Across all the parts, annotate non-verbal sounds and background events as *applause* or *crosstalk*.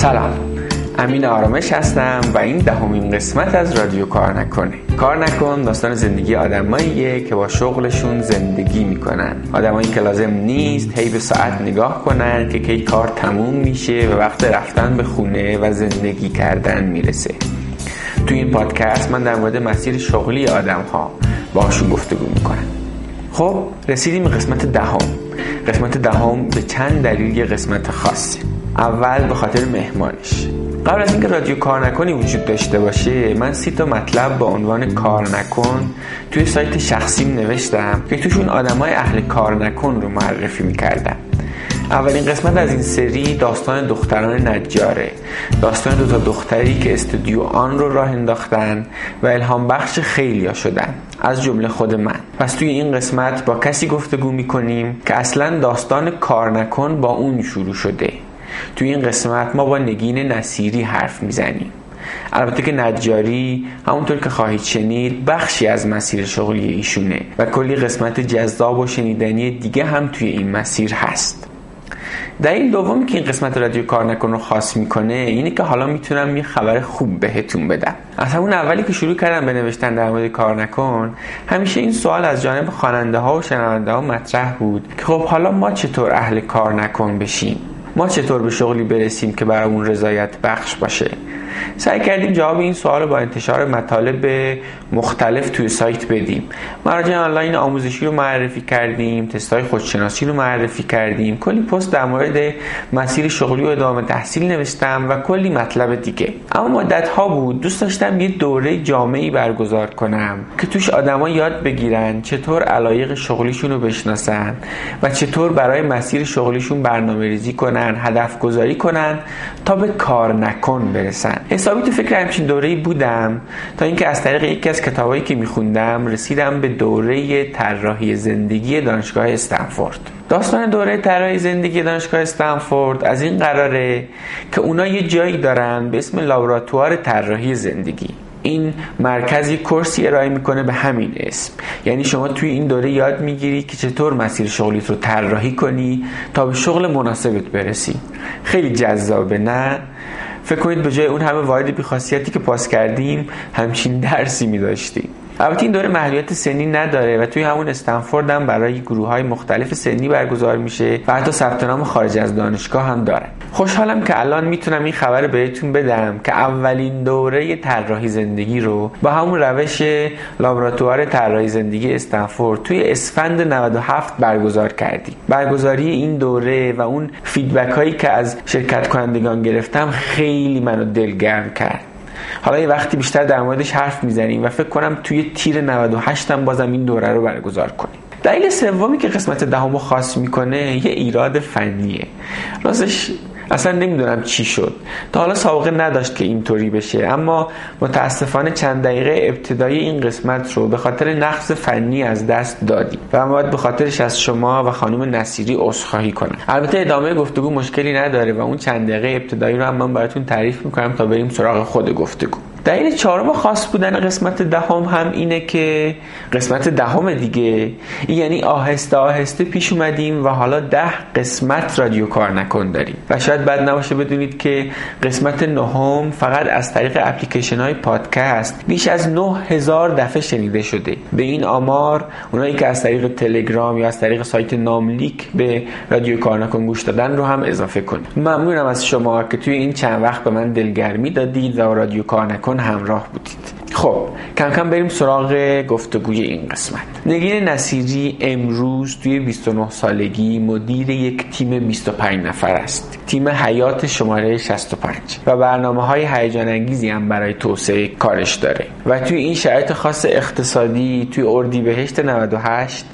سلام. امین آرامش هستم و این دهمین قسمت از رادیو کار نکنه. کار نکن داستان زندگی آدماییه که با شغلشون زندگی می‌کنن. آدمایی که لازم نیست هی به ساعت نگاه کنن که کی کار تموم میشه و وقت رفتن به خونه و زندگی کردن می‌رسه. تو این پادکست من در مورد مسیر شغلی آدم ها باشون گفتگو می‌کنم. خب رسیدیم به قسمت دهم. قسمت دهم به چند دلیل یه قسمت خاصه. اول به خاطر مهمانش. قبل از اینکه رادیو کار نکنی وجود داشته باشه من سی تا مطلب با عنوان کار نکن توی سایت شخصیم نوشتم که توشون آدمای اهل کار نکن رو معرفی می‌کردم. اولین قسمت از این سری داستان دختران نجاره. داستان دوتا دختری که استودیو آن رو راه انداختن و الهام بخش خیلیا شدن از جمله خود من. پس توی این قسمت با کسی گفتگو می‌کنیم که اصلا داستان کار نکن با اون شروع شده. توی این قسمت ما با نگین نصیری حرف می‌زنیم. البته که نجاری همونطور که خواهید شنید بخشی از مسیر شغلی ایشونه و کلی قسمت جذاب و شنیدنی دیگه هم توی این مسیر هست. دلیل دومی که این قسمت رادیو کار نکن رو خاص می‌کنه اینه که حالا می‌تونم یه خبر خوب بهتون بدم. از همون اولی که شروع کردم به نوشتن در مورد کار نکن همیشه این سوال از جانب خواننده ها و شنونده ها مطرح بود که خب حالا ما چطور اهل کار نکن بشیم؟ ما چطور به شغلی برسیم که برامون رضایت بخش باشه؟ سعی کردیم جواب این سوال با انتشار مطالب مختلف توی سایت بدیم. مراجع آنلاین آموزشی رو معرفی کردیم تستای خودشناسی رو معرفی کردیم. کلی پست در مورد مسیر شغلی و ادامه تحصیل نوشتم و کلی مطلب دیگه. اما مدت ها بود. دوست داشتم یه دوره جامعی برگزار کنم که توش آدما یاد بگیرن چطور علایق شغلیشون رو بشناسن و چطور برای مسیر شغلیشون برنامه ریزی کنن هدف گذاری کنن تا به کار نکن برسن. حسابی تو فکر همچین دوره‌ای بودم. تا اینکه از طریق یکی از کتابایی که میخوندم رسیدم به دوره طراحی زندگی دانشگاه استنفورد. داستان دوره طراحی زندگی دانشگاه استنفورد از این قراره که اونا یه جایی دارن به اسم لابراتوار طراحی زندگی. این مرکزی کورسی ارائه می‌کنه به همین اسم. یعنی شما توی این دوره یاد می‌گیری که چطور مسیر شغلیت رو طراحی کنی تا به شغل مناسبت برسی. خیلی جذابه نه؟ فکر کنید به جای اون همه واحد بیخاصیتی که پاس کردیم همچین درسی می داشتیم. البته این دوره محلیت سنی نداره و توی همون استنفورد هم برای گروه های مختلف سنی برگزار میشه و حتی ثبت نام خارج از دانشگاه هم داره. خوشحالم که الان می‌تونم این خبر بهتون بدم که اولین دوره طراحی زندگی رو با همون روش لابراتوار طراحی زندگی استنفورد توی اسفند 97 برگزار کردیم. برگزاری این دوره و اون فیدبک هایی که از شرکت کنندگان گرفتم خیلی منو دلگرم کرد. حالا یه وقتی بیشتر در موردش حرف می‌زنیم و فکر کنم توی تیر 98 هم بازم این دوره رو برگزار کنیم. دلیل سومی که قسمت دهمو خاص می‌کنه یه ایراد فنیه. راستش اصلا نمی‌دونم چی شد. تا حالا سابقه نداشت که اینطوری بشه. اما متاسفانه چند دقیقه ابتدایی این قسمت رو به خاطر نقص فنی از دست دادیم و باید به خاطرش از شما و خانم نصیری عذرخواهی کنم. البته ادامه گفتگو مشکلی نداره و اون چند دقیقه ابتدایی رو هم من براتون تعریف می‌کنم تا بریم سراغ خود گفتگو. دلیل چهارم خاص بودن قسمت دهم هم اینه که قسمت دهم دیگه یعنی آهسته آهسته پیش اومدیم و حالا ده قسمت رادیو کار نکن داریم. و شاید بد نباشه بدونید که قسمت نهم فقط از طریق اپلیکیشن های پادکست بیش از 9000 دفعه شنیده شده. به این آمار اونایی که از طریق تلگرام یا از طریق سایت ناملیک به رادیو کار نکن گوش دادن رو هم اضافه کنید. ممنونم از شما که توی این چند وقت به من دلگرمی دادید و رادیو کار نکن همراه بودید. خب کم کم بریم سراغ گفتگوی این قسمت. نگین نصیری امروز توی 29 سالگی مدیر یک تیم 25 نفر است. تیم حیات شماره 65 و برنامه های هیجان انگیزی هم برای توسعه کارش داره. و توی این شرایط خاص اقتصادی توی اردیبهشت 98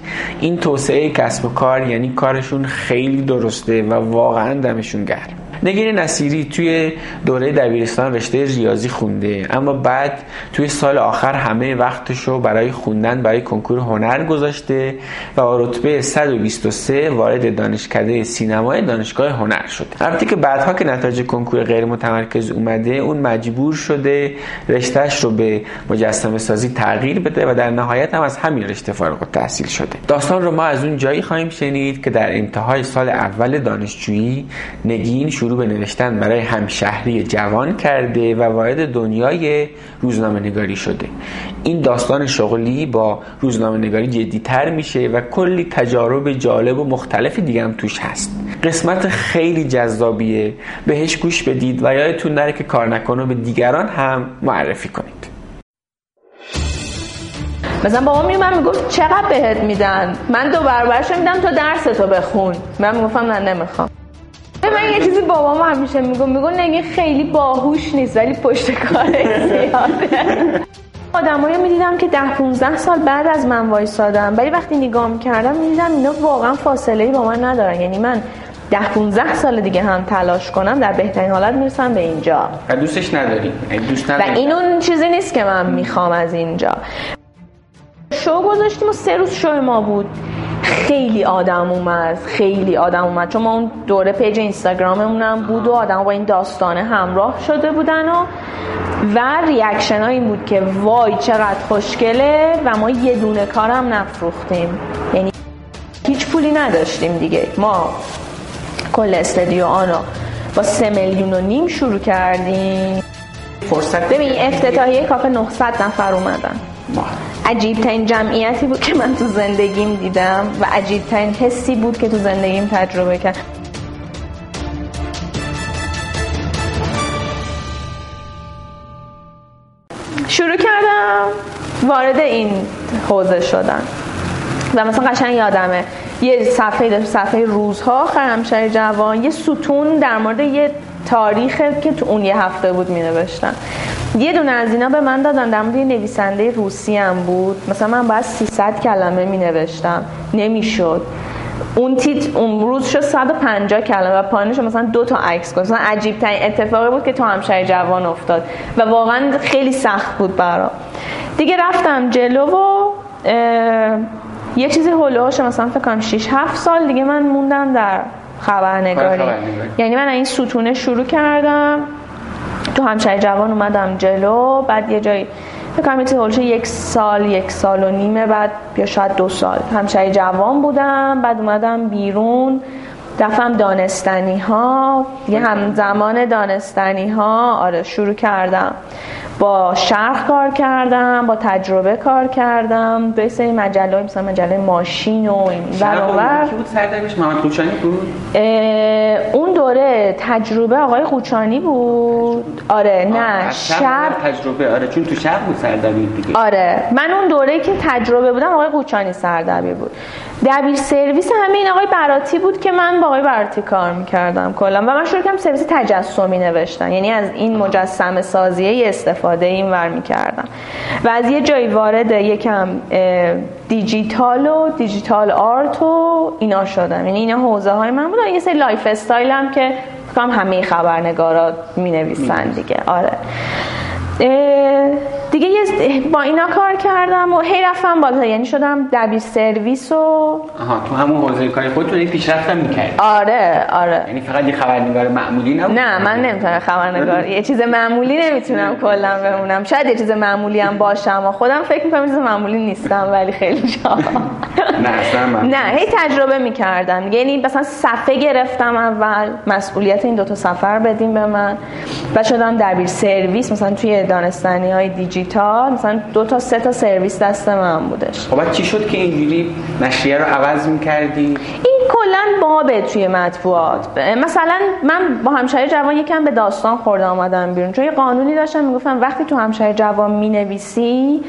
این توسعه کسب و کار یعنی کارشون خیلی درسته و واقعا دمشون گرم. نگین نصیری توی دوره دبیرستان رشته ریاضی خونده. اما بعد توی سال آخر همه وقتشو برای خوندن برای کنکور هنر گذاشته و با رتبه 123 وارد دانشکده سینمای دانشگاه هنر شده. البته که بعدها که نتایج کنکور غیر متمرکز اومده اون مجبور شده رشتهش رو به مجسمه سازی تغییر بده و در نهایت هم از همین رشته فارغ التحصیل شده. داستان رو ما از اون جایی خواهیم شنید که در انتهای سال اول دانشجویی نگین شروع به نوشتن برای همشهری جوان کرده و وارد دنیای روزنامه نگاری شده. این داستان شغلی با روزنامه نگاری جدیتر میشه و کلی تجارب جالب و مختلف دیگه هم توش هست. قسمت خیلی جذابیه. بهش گوش بدید و یادتون نره که کار نکنه به دیگران هم معرفی کنید. مثلا بابا میومد می‌گفت چقدر بهت میدن؟ من دو برابرش میدم تو درس تو بخون. من می‌گفتم نه نمی‌خوام. من یه چیزی بابام همیشه میگم. میگم نگه خیلی باهوش نیست ولی پشت کار زیاده. آدمایی می‌دیدم که ده 15 سال بعد از من وایسادم ولی وقتی نگاه می‌کردم می‌دیدم اینا واقعا فاصله ای با من ندارن. یعنی من ده 15 سال دیگه هم تلاش کنم در بهترین حالت می‌رسم به اینجا. و دوستش نداری. دوست و این اون چیزی نیست که من می‌خوام از اینجا. شو گذاشتیم و سه روز شو ما بود. خیلی آدم اومد خیلی آدم اومد. چون ما اون دوره page اینستاگراممون بود و آدم با این داستانه همراه شده بودن و و reaction ها این بود که وای چقدر خوشگله و ما یه دونه کارم نفروختیم. یعنی هیچ پولی نداشتیم دیگه. ما کل استدیو آنو با سه میلیون و نیم شروع کردیم. فرصت ببین افتتاحیه کافه 900 نفر اومدن. عجیب ترین جمعیتی بود که من تو زندگیم دیدم و عجیب ترین حسی بود که تو زندگیم تجربه کردم شروع کردم وارد این حوزه شدن. و مثلا قشنگ یادمه. یه صفحه داشت صفحه روزها خرمشهر جوان. یه ستون در مورد یه تاریخ که تو اون یه هفته بود می نوشتن یه دونه از اینا به من دادن. در مورد نویسنده روسی هم بود. مثلا من باید 300 کلمه می نوشتم نمی‌شد. اون تیت اون روز شد 150 کلمه و پایینش مثلا دو تا عکس گذاشت. مثلا عجیب ترین اتفاقی بود که تو همشهر جوان افتاد و واقعا خیلی سخت بود برام. دیگه رفتم جلو و یه چیزی هولوش مثلا فکر کنم 6 7 سال دیگه من موندم در خبرنگاری. یعنی من این ستونه شروع کردم. تو همشهر جوان اومدم جلو بعد یه جایی فکر کنم یک سال یک سال و نیمه بعد یا شاید دو سال. همشهر جوان بودم بعد اومدم بیرون. دفعم دانستنی ها یه همزمان دانستنی ها آره شروع کردم. با شرح کار کردم با تجربه کار کردم به سری مجله مثلا مجله ماشین و این برابر. بود سردبیرش محمد قوچانی بود؟ اون دوره تجربه آقای قوچانی بود. آره نه شب تجربه آره چون تو شب بود سردبیر دیگه. آره من اون دوره که تجربه بودم آقای قوچانی سردبیر بود. دبیر سرویس همین آقای براتی بود که من با آقای براتی کار می‌کردم کلا. و من شروع کردم سرویس تجسمی نوشتن. یعنی از این مجسمه سازیه استفاده این ور می‌کردم. و از یه جایی وارد یکم دیجیتال و digital art و اینا شدم. یعنی اینا حوزه های من بودن. یه سری lifestyle هم که هم همه خبرنگارا می نویسن دیگه. آره. دیگه با اینا کار کردم و هی رفتم بالا. یعنی شدم دبیر سرویس و آها تو همون حوزه کاری خودتون یک پیشرفتم می‌کردی. آره آره. یعنی فقط یه خبرنگار معمولی نبود نه من نمی‌تونم خبرنگار یه چیز معمولی نمی‌تونم کلا بمونم. شاید یه چیز معمولی هم باشم و خودم فکر می‌کنم چیز معمولی نیستم ولی خیلی جا. نه نه هی تجربه می‌کردم. یعنی مثلا صفحه گرفتم اول مسئولیت این دوتا سفر بدیم به من. و شدم دبیر سرویس مثلا توی دانستانی های دیجیتال مثلا دو تا سه تا سرویس دست من بودش. خب چی شد که اینجوری نشریه رو عوض می‌کردی؟ این کلا بابه توی مطبوعات. مثلا من با همشهر جوان یکم به داستان خورده آمدم بیرون. چون یه قانونی داشتم می‌گفتم وقتی تو همشهر جوان می‌نویسی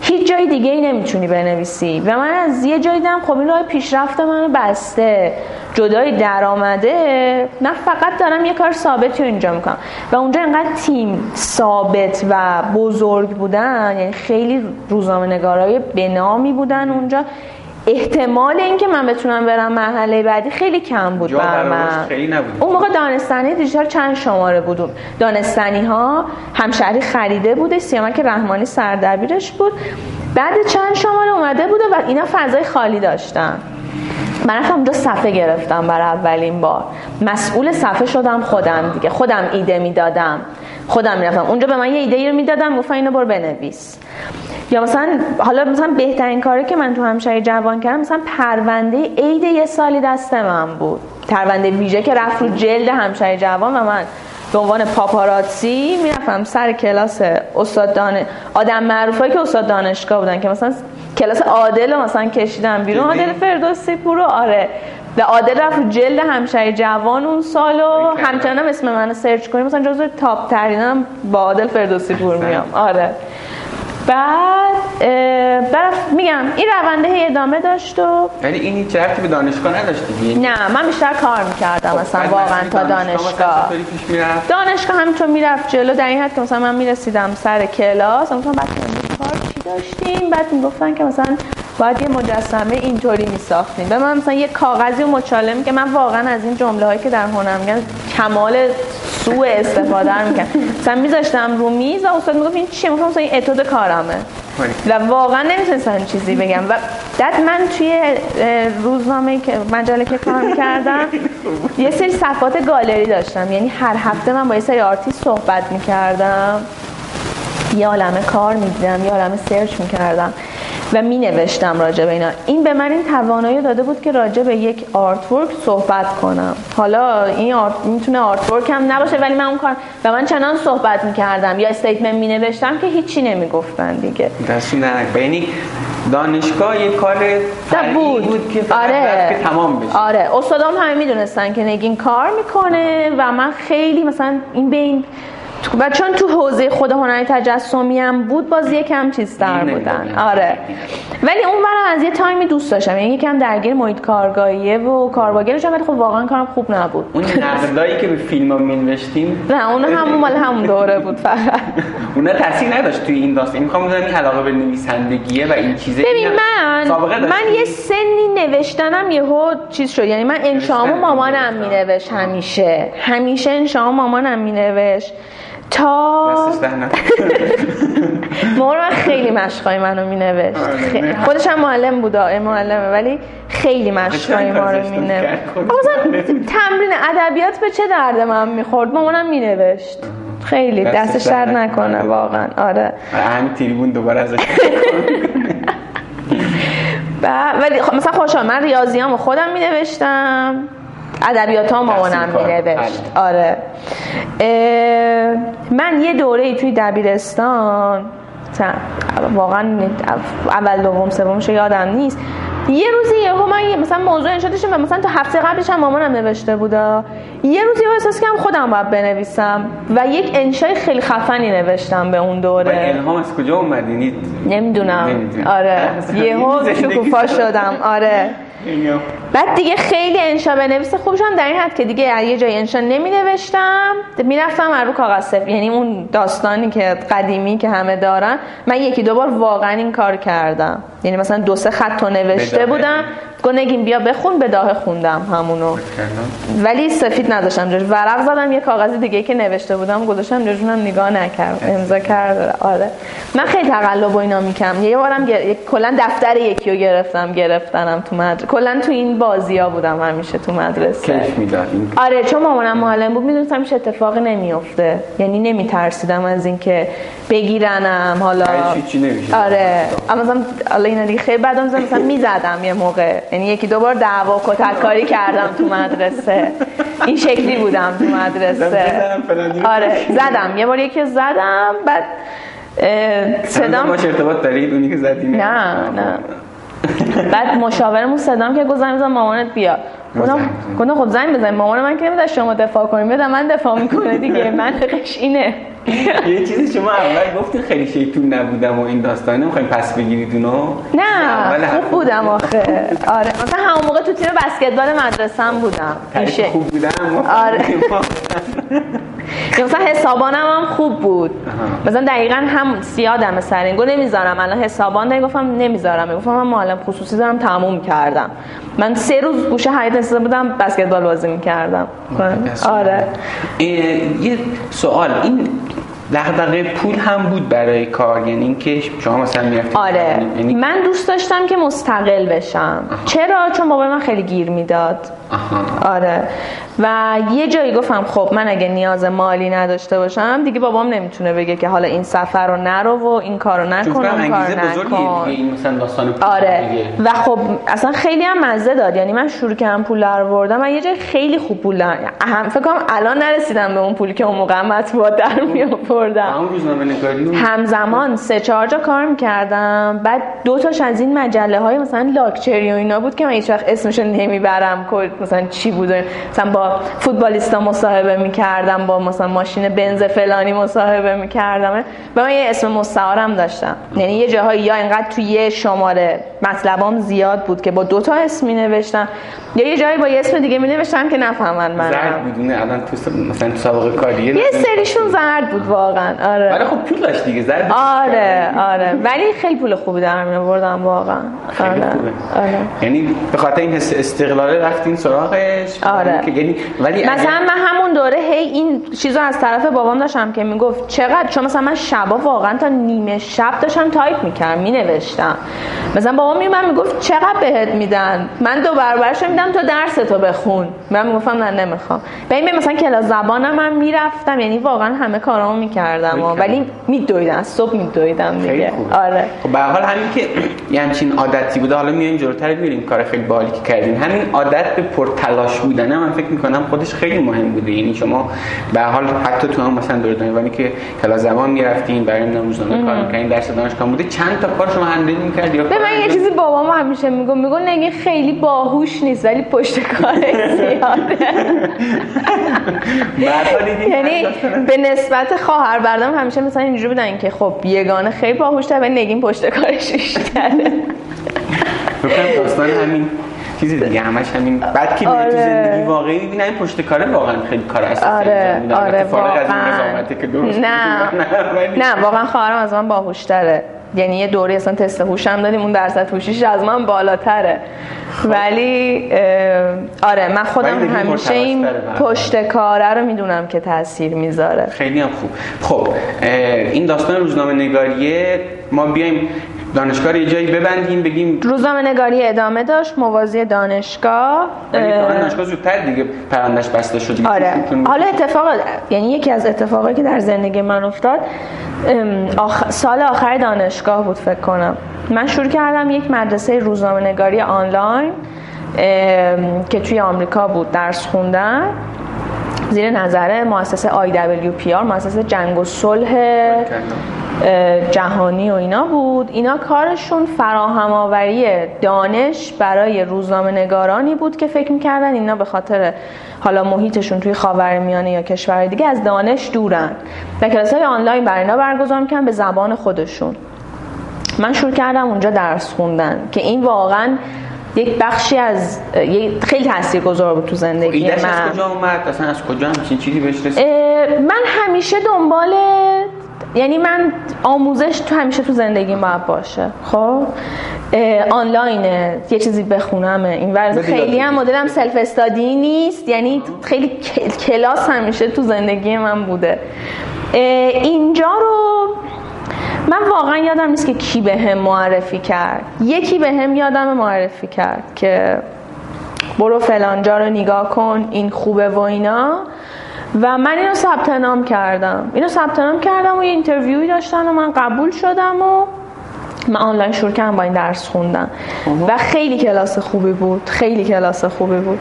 هیچ جای دیگه ای نمی‌تونی بنویسی. و من از یه جایی دیدم خب این پیشرفت منو بسته. جدای درآمده. نه فقط دارم یه کار ثابتی رو اینجا می‌کنم. و اونجا اینقدر تیم ثابت و بزرگ بودن یعنی خیلی روزنامه نگارای بنامی بودن اونجا. احتمال اینکه من بتونم برم مرحله بعدی خیلی کم بود بر من. اون موقع دانستانی دیجیتال چند شماره بود. دانستانی ها همشهری خریده بوده سیامک رحمانی سردبیرش بود. بعد چند شماره اومده بوده و اینا فضای خالی داشتن. من رفتم اونجا صفحه گرفتم برای اولین بار. مسئول صفحه شدم خودم دیگه. خودم ایده می‌دادم. خودم می‌رفتم. اونجا به من یه ایده رو می‌دادم گفتم اینو برو بنویس. یا مثلا حالا مثلا بهترین کاری که من تو همشهری جوان کردم مثلا پرونده عید یه سالی دست من بود. پرونده ویژه که رفت رو جلد همشهری جوان و من به عنوان پاپاراتسی می‌رفتم سر کلاس استاد دان... آدم معروفایی که استاد دانشگاه بودن که مثلا کلاس عادل رو مثلا کشیدم بیرون. عادل فردوسی پور آره. و عادل رفت جلد همشهری جوان اون سالو همچنان اسم منو سرچ کنیم مثلا جزو تاپ ترینم با عادل فردوسی پور میام. آره. بعد بعد میگم این رونده ادامه داشت و ولی این هیچ رفتی به دانشگاه نداشتی نه من بیشتر کار می‌کردم خب مثلا واقعا تا دانشگاه دانشگاه. همینطور می‌رفت جلو در این حد که مثلا من می‌رسیدم سر کلاس مثلا بعد کار چی داشتیم؟ بعد می‌گفتن که مثلا باید یه مجسمه اینطوری میساختیم. به من مثلا یه کاغذی و مچاله که من واقعا از این جمله هایی که در هنر میگن کمال سوء استفاده رو می‌کنم. مثلا میذاشتم رو میز و استاد می‌گفت این چیه؟ مثلا این اتود کارمه. و واقعا نمی‌تونستم چیزی بگم. و بعد من توی روزنامه که مجله که کار می‌کردم یه سری صفحات گالری داشتم. یعنی هر هفته من با یه سری آرتیست صحبت می‌کردم. یه عالمه کار می‌دیدم یه عالمه search می‌کردم. و می نوشتم راجع به اینا. این به من این توانایی داده بود که راجع به یک artwork صحبت کنم. حالا این art می‌تونه artwork هم نباشه ولی من اون کار و من چنان صحبت می‌کردم. یا استیتمنت می نوشتم که هیچی نمی‌گفتن دیگه. دستشون نه. یعنی دانشگاه یه کار بود. بود که آره. که تمام بشه. آره. استادام همه می‌دونستن که نگین کار می‌کنه و من خیلی مثلا این بین و چون تو حوزه خود هنری تجسمی هم بود باز یکم چیزتر بودن. آره. ولی اون برای از یه تایمی دوست داشتم. یعنی یکم درگیر محیط کارگاهیه و کارباگرش ولی خب واقعا کارم خوب نبود. اون نقدایی که به فیلم ها مینوشتیم؟ نه اون هم مال همون دوره بود فقط. *laughs* اون تاثیر نداشت توی این داستان. می‌خوام بگم این علاقه به نویسندگیه و این چیزه. ببین من من یه سنی نوشتنم یهو چیز شد. یعنی من انشامو مامانم مینوشت همیشه. همیشه انشامو مامانم مینوشت. تا *laughs* مامان خیلی مشقای منو می نوشت آره، خودش هم معلم بود معلمه ولی خیلی مشقای ما رو می نوشت تمرین ادبیات به چه درد من می‌خورد؟ مامانم می نوشت خیلی دستش درد نکنه. واقعا. آره. همین تریبون دوباره ازش *laughs* ولی مثلا خوشحال من ریاضیامو خودم می نوشتم ادبیات ها مامانم می نوشت آره. من یه دوره توی دبیرستان واقعا اول دوم سومش یادم نیست. یه روزی یهو من مثلا موضوع انشا داشتم و مثلا تا هفته قبلش هم مامانم نوشته بودا. یه روزی احساس کردم خودم باید بنویسم و یک انشای خیلی خفنی نوشتم به اون دوره. الهام از کجا اومد؟ یعنی نمی‌دونم. آره. *laughs* یهو شکوفا شدم. آره. بعد دیگه خیلی انشا بنویس. خوبش هم در این حد که دیگه یه جای انشا نمی نوشتم می‌رفتم رو کاغذ سفید. یعنی اون داستانی که قدیمی که همه دارن. من یکی دو بار واقعا این کار کردم. یعنی مثلا دو سه خط نوشته بودم. گو نگیم بیا بخون به داه خوندم همونو. ولی سفید نداشتم جوش ورق زدم یه کاغذ دیگه که نوشته بودم گذاشتم جوشونم نگاه نکرد. امضا کرد. آره. من خیلی تقلب و اینا میکم یه بارم کلا دفتر یکی رو گرفتم گرفتنم تو مدرسه کلا تو این بازی ها بودم همیشه تو مدرسه. کیف می‌داد آره چون مامانم معلم بود می‌دونستم هیچ اتفاقی نمیفته یعنی نمیترسیدم از اینکه بگیرنم حالا چی نمیشه. آره. اما مثلا حالا اینا دیگه خیلی بعدم مثلا می‌زدم یه موقع یعنی یکی دو بار دعوا کتک کاری کردم تو مدرسه. این شکلی بودم تو مدرسه. آره زدم. یه بار یکی زدم بعد صدام باش ارتباط دارید؟ اونی که زدی نه نه. بعد مشاورمون صدام که گفتم می‌ذارم مامانت بیا. گفتم خب زنگ بزن. مامان من که نمی‌ذاره شما دفاع کنیم. بده من دفاع می‌کنه دیگه. من اینه. یه چیزی شما اول گفتین خیلی شیطون نبودم و این داستان. نمی‌خوایم پس بگیرید اونو. نه خوب بودم آخه. آره. مثلا همون موقع تو تیم بسکتبال مدرسه‌ام بودم. خوب بودم؟ آره. *laughs* مثلا حسابانم هم خوب بود. مثلا دقیقا هم سیادم سر این. نمی‌ذارم. الان حسابان دارم گفتم نمی‌ذارم. گفتم من معلم خصوصی دارم تموم کردم. من سه روز گوشه حیات نشسته بودم بسکتبال بازی می‌کردم. آره. یه سوال. این دغدغه پول هم بود برای کار. یعنی اینکه شما مثلا می‌رفتید آره. یعنی من دوست داشتم که مستقل بشم. چرا؟ چون بابا من خیلی گیر می‌داد. آره. و یه جایی گفتم خب من اگه نیاز مالی نداشته باشم دیگه بابام نمی‌تونه بگه که حالا این سفر رو نرو و این کارو نکن اون کار نکن. این مثلا داستان آره. و خب اصلا خیلی هم مزه داد. یعنی من شروع کردم پول در بردم من یه جای خیلی خوب پول در هم فکر کنم الان نرسیدم به اون پولی که اون موقع مطبوعات در می آوردم. اون روزنامه نگاری همزمان سه چهار جا کار می‌کردم. بعد دو تاش از این مجله های مثلا لاکچری و اینا بود که من هیچ وقت اسمشو نمی‌برم. مثلا چی بود؟ مثلا با فوتبالیستا مصاحبه می‌کردم با مثلا ماشین بنز فلانی مصاحبه می‌کردم. و من یه اسم مستعارم داشتم. یعنی یه جاهایی یا اینقدر توی یه شماره مطلبام زیاد بود که با دو تا اسم می نوشتم یا یه جایی با یه اسم دیگه می نوشتم که نفهمن من زرد بدونه الان تو مثلا تو سابقه کاری یه سریشون زرد بود واقعا آره. ولی خب پول داشت دیگه زرد آره آره. ولی خیلی پول خوبی در می آوردم واقعا. آره. آره. یعنی به خاطر این حس استقلال رفتین سراغش. آره. که یعنی ولی مثلا من همون دوره هی این چیزو از طرف بابام داشتم که می‌گفت چقدر؟ چون مثلا من شبا واقعا تا نیمه شب داشتم تایپ می‌کردم مینوشتم. مثلا بابام میومد می‌گفت چقدر بهت میدن؟ من دو برابرش میدم تو درس تو بخون. من می‌گفتم نه نمی‌خوام. این مثلا کلاس زبانم من می‌رفتم. یعنی واقعا همه کارامو می‌کردم. ولی میدویدم صبح میدویدم دیگه. آره. خب به حال همین که یه همچین عادتی بوده حالا میایم جلوتر میریم کار خیلی بالی که کردین. همین عادت به پرتلاش بودن من فکر می‌کنم خودش خیلی مهم بوده. یعنی شما به حال حتی تو هم مثلا دوره دانشگاهی که کلاس زبان می‌رفتین برای نمی‌دونم روزنامه کار می‌کنین درس دانشگاه بوده چند تا کار شما هندل می‌کرد یا به من یه چیزی بابام همیشه میگه میگه نگی خیلی باهوش نیست ولی پشت کارش *laughs* زیاده. یعنی به نسبت خواهر بردم همیشه مثلا اینجوری بودن که خب یگانه خیلی باهوش ولی نگین پشت کارش بیشتره. داستان همین چیزی دیگه همش همین بعد که آره. تو زندگی واقعی می‌بینی این پشت کاره واقعا خیلی کار اساسی آره آره واقعا. که درست نه. *laughs* نه واقعا خواهرم از من باهوشتره. یعنی یه دوره اصلا تست هوش هم دادیم اون درصد هوشیش از من بالاتره. ولی آره من خودم همیشه این پشت کاره رو می‌دونم که تاثیر می‌ذاره. خیلی هم خوب. خب این داستان روزنامه نگاریه ما بیایم دانشگاه رو یه جایی ببندیم بگیم روزنامه نگاری ادامه داشت موازی دانشگاه دانشگاه زودتر دیگه پرندش بسته شد؟ آره. حالا اتفاق یعنی یکی از اتفاقایی که در زندگی من افتاد آخ... سال آخر دانشگاه بود فکر کنم. من شروع کردم یک مدرسه روزنامه نگاری آنلاین که توی آمریکا بود درس خوندن. زیر نظر مؤسسه IWPR مؤسسه جنگ و صلح جهانی و اینا بود. اینا کارشون فراهم آوری دانش برای روزنامه نگارانی بود که فکر می‌کردن اینا به خاطر حالا محیطشون توی خاورمیانه یا کشور دیگه از دانش دورن. و کلاس های آنلاین برای اینا برگزار می‌کنن به زبان خودشون. من شروع کردم اونجا درس خوندن که این واقعا یک بخشی از خیلی تاثیرگذار بود تو زندگی من از کجا اومد؟ اصلا از کجا همچین چیزی بهش من همیشه دنبال یعنی من آموزش تو همیشه تو زندگی باید باشه. خب؟ آنلاین یه چیزی بخونم این ورز خیلی هم مدلم سلف استادی نیست یعنی خیلی کلاس همیشه تو زندگی من بوده. اینجا رو من واقعا یادم نیست که کی به هم معرفی کرد. یکی به هم یادم معرفی کرد که برو فلانجا رو نگاه کن این خوبه و اینا. و من اینو ثبت نام کردم. اینو ثبت نام کردم و یه اینترویوی داشتن و من قبول شدم و من آنلاین شروع کردم با این درس خوندم و خیلی کلاس خوبی بود. خیلی کلاس خوبی بود.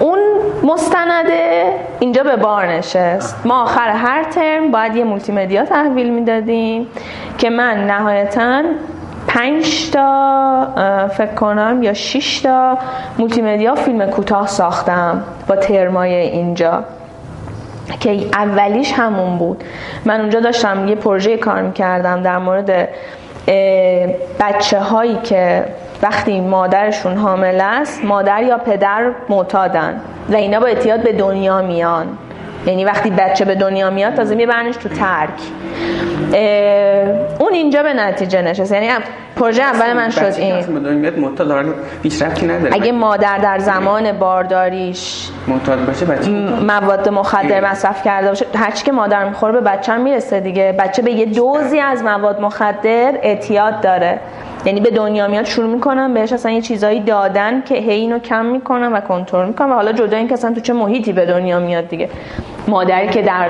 اون مستنده اینجا به بار نشست. ما آخر هر ترم باید یه مولتی مدیا تحویل می‌دادیم که من نهایتا پنج تا فکر کنم یا 6 تا مولتی مدیا فیلم کوتاه ساختم با ترمای اینجا که اولیش همون بود. من اونجا داشتم یه پروژه کار می‌کردم در مورد بچه هایی که وقتی مادرشون حامل است مادر یا پدر معتادن و اینا با اعتیاد به دنیا میان. یعنی وقتی بچه به دنیا میاد تازه میبرنش تو ترک. اون اینجا به نتیجه نشست یعنی پروژه اول من شد این. اگه مادر در زمان بارداریش معتاد باشه بچه مواد مخدر مصرف کرده باشه هرچی که مادر می‌خوره به بچه می‌رسه دیگه. بچه به یه دوزی از مواد مخدر اعتیاد داره. یعنی به دنیا میاد شروع می‌کنن بهش اصلا یه چیزایی دادن که هی اینو کم می‌کنن و کنترل می‌کنن و حالا جدا این که اصلا تو چه محیطی به دنیا میاد دیگه. مادری که در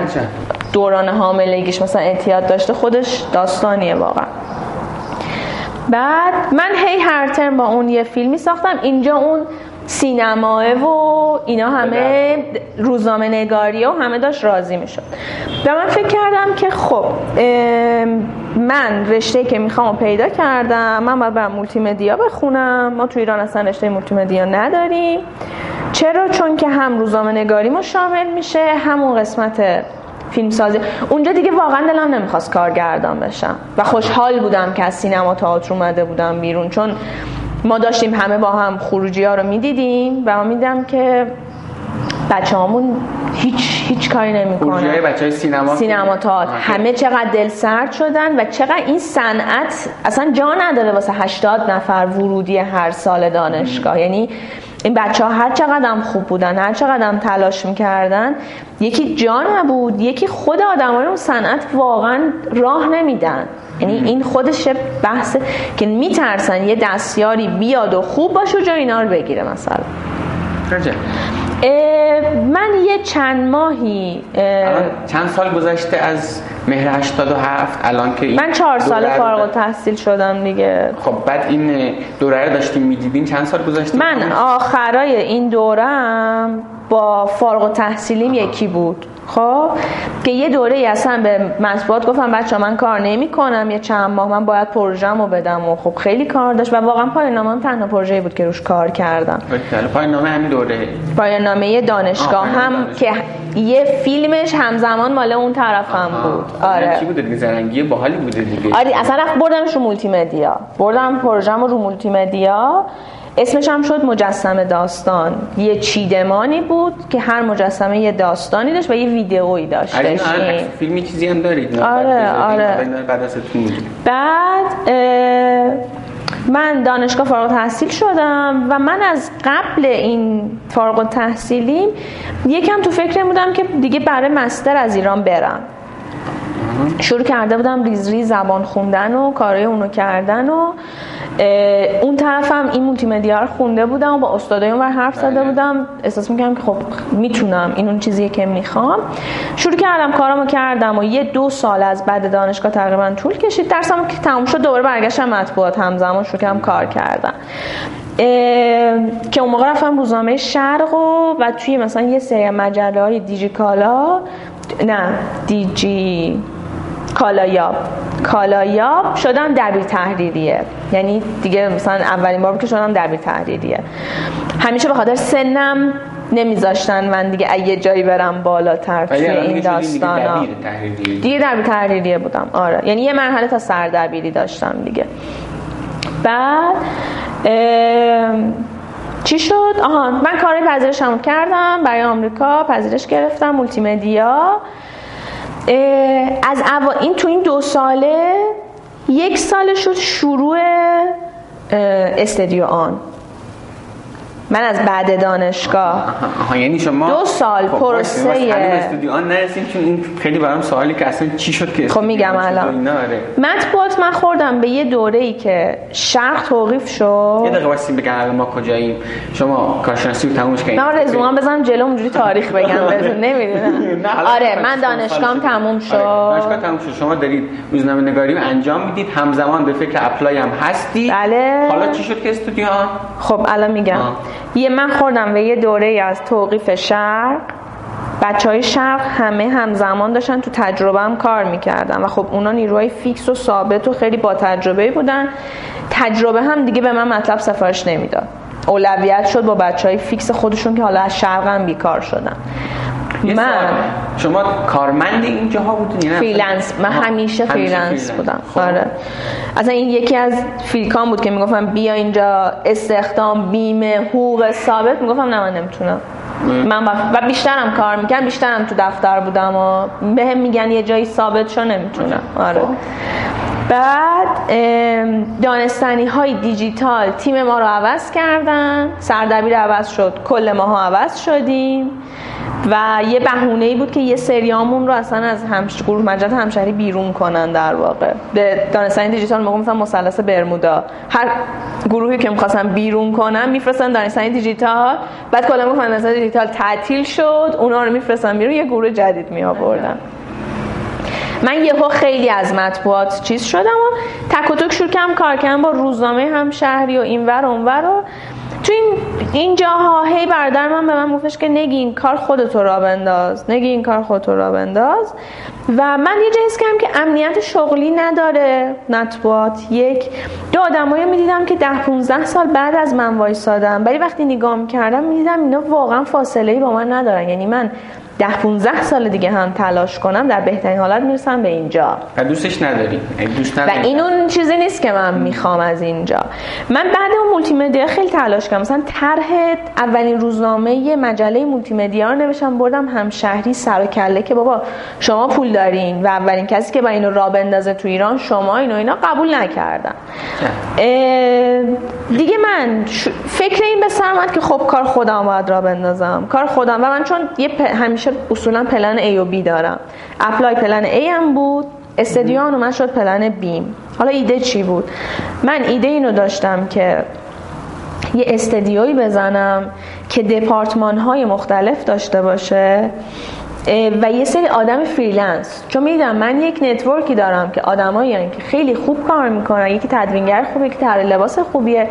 دوران حاملگیش مثلا اعتیاد داشته خودش داستانیه واقعا. بعد من هی هر ترم با اون یه فیلمی ساختم. اینجا اون سینماه و اینا همه روزنامه نگاریه و همه داشت راضی می‌شد. و من فکر کردم که خب من رشته که می‌خوام پیدا کردم من باید برم مولتی مدیا بخونم. ما تو ایران اصلا رشته مولتی مدیا نداریم. چرا؟ چون که هم روزنامه نگاری ما شامل میشه همون قسمت فیلم سازی اونجا دیگه واقعا دلم نمی‌خواست کارگردان بشم. و خوشحال بودم که از سینما تئاتر اومده بودم بیرون. چون ما داشتیم همه با هم خروجی ها رو می‌دیدیم و می‌دیدم که بچه همون هیچ هیچ کاری نمی‌کنه بچه های سینما؟ سینما تا همه چقدر دل سرد شدن و چقدر این صنعت اصلا جا نداره واسه 80 نفر ورودی هر سال دانشگاه. یعنی این بچه ها هر چقدر هم خوب بودن هر چقدر هم تلاش می‌کردن یکی جا نبود یکی خود آدم اون صنعت واقعا راه نمیدن. یعنی این خودش بحث که میترسن یه دستیاری بیاد و خوب باشه و جا اینا رو بگیره مثلا. من یه چند ماهی چند سال گذشته از مهر 87 الان که من چهار سال فارغ تحصیل شدم دیگه. خب بعد این دوره رو داشتیم می‌دیدین؟ چند سال گذشته؟ من آخرای این دورم با فارغ تحصیلیم یکی بود. خب که یه دوره ای اصلا به مطبوعات گفتم بچه من کار نمی کنم یه چند ماه من باید پروژه‌مو بدم و خب خیلی کار داشت و واقعا پایان نامه تنها پروژه‌ای بود که روش کار کردم. پایان نامه همین دوره. پایان نامه دانشگاه هم که یه فیلمش همزمان مال اون طرف هم بود. آره. چی بوده دیگه؟ زرنگی باحالی بوده دیگه. آره اصلا رفت بردمش رو مولتی مدیا بردم پروژه‌مو رو مولتی مدیا اسمش هم شد مجسمه داستان. یه چیدمانی بود که هر مجسمه یه داستانی داشت و یه ویدئویی داشت. فیلمی چیزی هم دارید؟ آره آره. بعد من دانشگاه فارغ تحصیل شدم و من از قبل این فارغ تحصیلیم یکم تو فکر بودم که دیگه برای master از ایران برم. شروع کرده بودم ریز ریز زبان خوندن و کارهای اونو کردن و اون طرفم این مولتی مدیا رو خونده بودم و با استادای اون حرف زده بله. بودم. احساس می‌کنم که خب می‌تونم این اون چیزیه که می‌خوام. شروع کردم کارامو کردم و یه دو سال از بعد دانشگاه تقریبا طول کشید. درسم که تموم شد دوباره برگشتم مطبوعات همزمان شروع کردم کار کردم که اون موقع رفتم روزنامه شرق و, و توی مثلا یه سری مجله های دیجی کالا نه دیجی کالایاب. کالایاب شدم دبیر تحریریه. یعنی دیگه مثلا اولین بار که شدم دبیر تحریریه. همیشه به خاطر سنم نمیذاشتن من دیگه یه جایی برم بالاتر توی این داستان ها دیگه دبیر تحریریه. بودم. آره. یعنی یه مرحله تا سردبیری داشتم دیگه. بعد چی شد؟ آها من کار پذیرشم کردم. برای آمریکا پذیرش گرفتم. مولتی مدیا از اوا این تو این دو ساله یک سال شد شروع استدیو آن. من از بعد دانشگاه. آها یعنی شما دو سال خب پروسه استودیو آن نرسیم چون این خیلی برام سوالی که اصلا چی شد که خب میگم الان. آره. مطبوعات من خوردم به یه دوره ای که شرق توقیف شد. یه دقیقه واسه بگم ما کجاییم. شما کارشناسی رو تمومش کردید نه رزومم بزنم جلو اونجوری تاریخ بگم بهتون. *laughs* نمی‌دونم. آره من دانشگاهم تموم شد. دانشگاه تموم شد. شما دارید روزنامه نگاری انجام می‌دید. همزمان به فکر apply هم هستی بله. حالا چی شد که استودیو؟ خب الان میگم. یه من خوردم به یه دوره از توقیف شرق. بچه های شرق همه همزمان داشتن تو تجربه هم کار می‌کردن و خب اونا نیروهای fix و ثابت و خیلی با تجربه بودن. تجربه هم دیگه به من مطلب سفارش نمی‌داد. اولویت شد با بچه های fix خودشون که حالا از شرق هم بیکار شدن. من شما کارمند اینجاها بودین freelance. من همیشه, freelance بودم. خب. آره. اصلا این یکی از فیلکان بود که می‌گفتم بیا اینجا استخدام بیمه حقوق ثابت. می‌گفتم نه من نمی‌تونم. من و بیشترم کار می‌کنم بیشترم تو دفتر بودم و بهم میگن یه جایی ثابت شو نمی‌تونم. آره. خب. بعد دانستانی های دیجیتال تیم ما رو عوض کردن. سردبیر عوض شد کل ماها عوض شدیم. و یه بهونه ای بود که یه سریامون رو اصلا از همش گروه مجلس همشهری بیرون کنن در واقع. به دانستانی دیجیتال موقع مثلا مثلث برمودا. هر گروهی که می‌خواستن بیرون کنن میفرستن دانستانی دیجیتال. بعد کلا می‌گفتن دانستانی دیجیتال تعطیل شد اونا رو میفرستن بیرون یه گروه جدید می آوردن من یهو خیلی از مطبوعات چیز شدم و تک و تک شروع کردم کار کردم با روزنامه هم شهری و اینور اونور و تو این این جاها هی برادر من به من گفتش که نگی این کار خودتو را بنداز نگی این کار خودتو را بنداز. و من یه جنس کردم که امنیت شغلی نداره مطبوعات. یک دو آدمایی می‌دیدم که ده 15 سال بعد از من وایسادم ولی وقتی نگاه می‌کردم می‌دیدم اینا واقعا فاصله ای با من ندارن. یعنی من ده 15 سال دیگه هم تلاش کنم در بهترین حالت می‌رسم به اینجا. و دوستش نداری؟ دوست و این اون چیزی نیست که من می‌خوام از اینجا. من بعد اون مولتی مدیا خیلی تلاش کردم. مثلا طرح اولین روزنامه مجله مولتی مدیا رو نوشتم بردم همشهری سر و کله که بابا شما پول دارین و اولین کسی که با اینو را بندازه تو ایران شما اینو اینا قبول نکردم. دیگه من فکر این به سر که خب کار خودم باید را بندازم. کار خودم و من چون یه همیشه اصولا plan A و B دارم. apply plan A هم بود. استدیو من شد plan B م حالا ایده چی بود؟ من ایده اینو داشتم که یه استدیوی بزنم که دپارتمان های مختلف داشته باشه و یه سری آدم freelance. چون می‌دیدم من یک network ی دارم که آدمایی که خیلی خوب کار می‌کنن. یکی تدوینگر خوبه یکی طراح لباس خوبیه.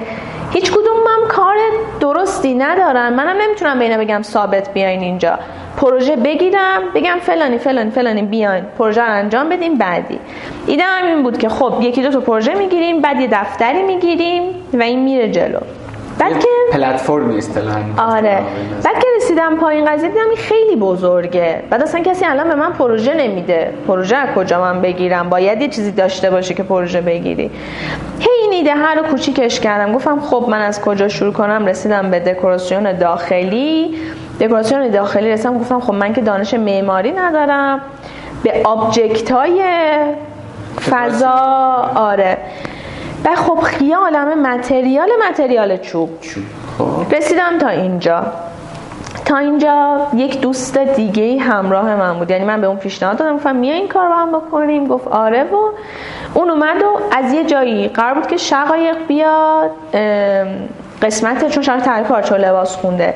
هیچ کدوم هم کار درستی ندارن. منم نمی‌تونم به بگم ثابت بیاین اینجا. پروژه بگیرم بگم فلانی فلانی فلانی بیاین پروژه رو انجام بدیم بعدی. ایده هم این بود که خب یکی دو تا پروژه می‌گیریم بعد یه دفتری می‌گیریم و این میره جلو. بعد که پلتفرمی اصطلاحا آره. بعد که رسیدم پایین قضیه دیدم این خیلی بزرگه. بعد اصلا کسی الان به من پروژه نمیده. پروژه از کجا من بگیرم؟ باید یه چیزی داشته باشه که پروژه بگیری. هی این ایده هر رو کوچیکش کردم. گفتم خب من از کجا شروع کنم؟ رسیدم به دکوراسیون داخلی. دکوراسیون داخلی رسیدم گفتم خب من که دانش معماری ندارم. به آبجکت های فضا آره. و خب یه عالم متریال متریال چوب. خب. رسیدم تا اینجا. تا اینجا یک دوست دیگه همراه من بود. یعنی من به اون پیشنهاد دادم گفتم میا این کار رو هم بکنیم. گفت آره و اون اومد و از یه جایی قرار بود که شقایق بیاد قسمت چون شقایق تعریف پارچه لباس خونده.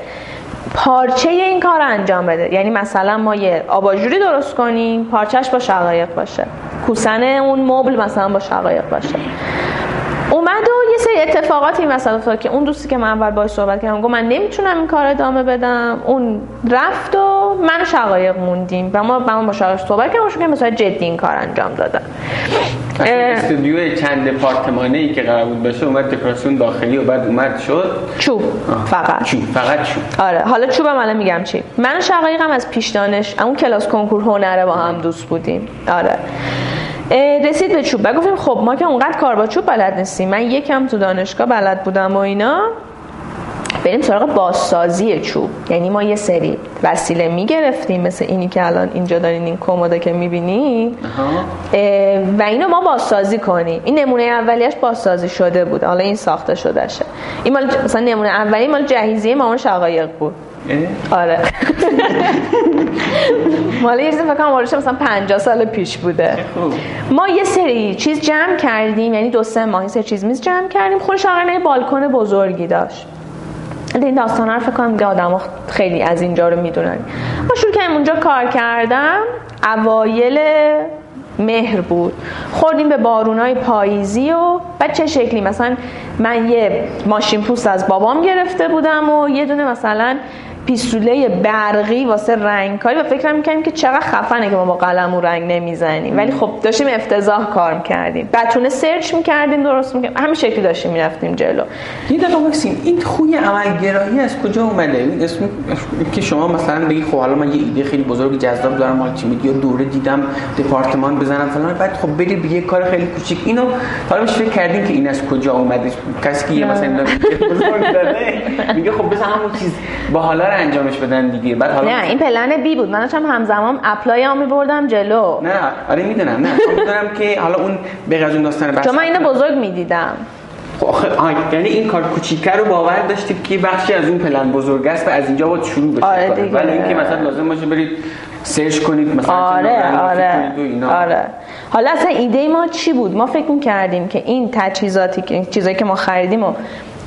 پارچه این کار انجام بده. یعنی مثلا ما یه آباژوری درست کنیم پارچهش با شقایق باشه. کوسن اون مبل مثلا با شقایق باشه. اومد سری اتفاقاتی این وسط افتاد که اون دوستی که من اول باهاش صحبت کردم گفت من نمی‌تونم این کار ادامه بدم. اون رفت و من شقایق موندیم و ما با من با شقایق صحبت کردم که مثلا جدی این کار انجام دادم استودیو چند دپارتمانه ای که قرار بود بشه اومد دکوراسیون داخلی و بعد اومد شد. چوب فقط. چوب فقط چوب. آره حالا چوبم الان میگم چی. من شقایقم از پیش دانش اون کلاس کنکور هنره با هم دوست بودیم. آره. رسید به چوب. و گفتیم خب ما که اونقدر کار با چوب بلد نیستیم. من یکم تو دانشگاه بلد بودم و اینا. بریم سراغ بازسازی چوب. یعنی ما یه سری وسیله می‌گرفتیم. مثل اینی که الان اینجا دارین این کموده که می‌بینین و اینو ما بازسازی کنیم. این نمونه اولیش بازسازی شده بود. حالا این ساخته شده شه این مال مثلا نمونه اولی مال جهیزیه مامان شقایق بود. آره. مال یه فکر کنم مثلا 50 سال پیش بوده. ما یه سری چیز جمع کردیم یعنی دو سه ماه سری چیز میز جمع کردیم. خودش آقا بالکن بزرگی داشت. این داستان رو فکر کنم که آدم خیلی از اینجا رو می‌دونن. ما شروع کردیم اونجا کار کردم. اوایل مهر بود. خوردیم به بارونای پاییزی و بعد چه شکلی؟ مثلا من یه ماشین پوست از بابام گرفته بودم و یه دونه مثلا پیستوله برقی واسه رنگ کاری و فکر می‌کنیم که چقدر خفنه که ما با قلم و رنگ نمی‌زنیم. ولی خب داشتیم افتضاح کار می‌کردیم. بتونه سرچ می‌کردیم درست می‌کردیم. همین شکلی داشتیم می‌رفتیم جلو. یه دقیقه مکسیم این خوی عملگرایی از کجا اومده؟ این اسم که شما مثلا بگی خب حالا من یه ایده خیلی بزرگ جذاب دارم مالتی میدیا دوره دیدم دپارتمان بزنم فلان. بعد خب بری به یه کار خیلی کوچیک. اینو حالا فکر کردین که این از کجا اومده؟ کسی که یه مثلا *laughs* بزرگ داره میگه خب بزن همون چیز. با حالا انجامش بدن دیگه. بعد حالا نه این پلن بی بود. من داشتم همزمان اپلای هم میبردم جلو. نه آره می‌دونم. نه می‌دونم که حالا اون به اون داستان بحث چون من اینو بزرگ می‌دیدم. خب یعنی این کار کوچیکه رو باور داشتید که بخشی از اون پلن بزرگ است و از اینجا باید شروع بشه. آره ولی اینکه مثلا لازم باشه برید سرچ کنید مثلا آره آره آره. حالا اصلا ایده ما چی بود؟ ما فکر کردیم که این تجهیزاتی که چیزایی که ما خریدیم و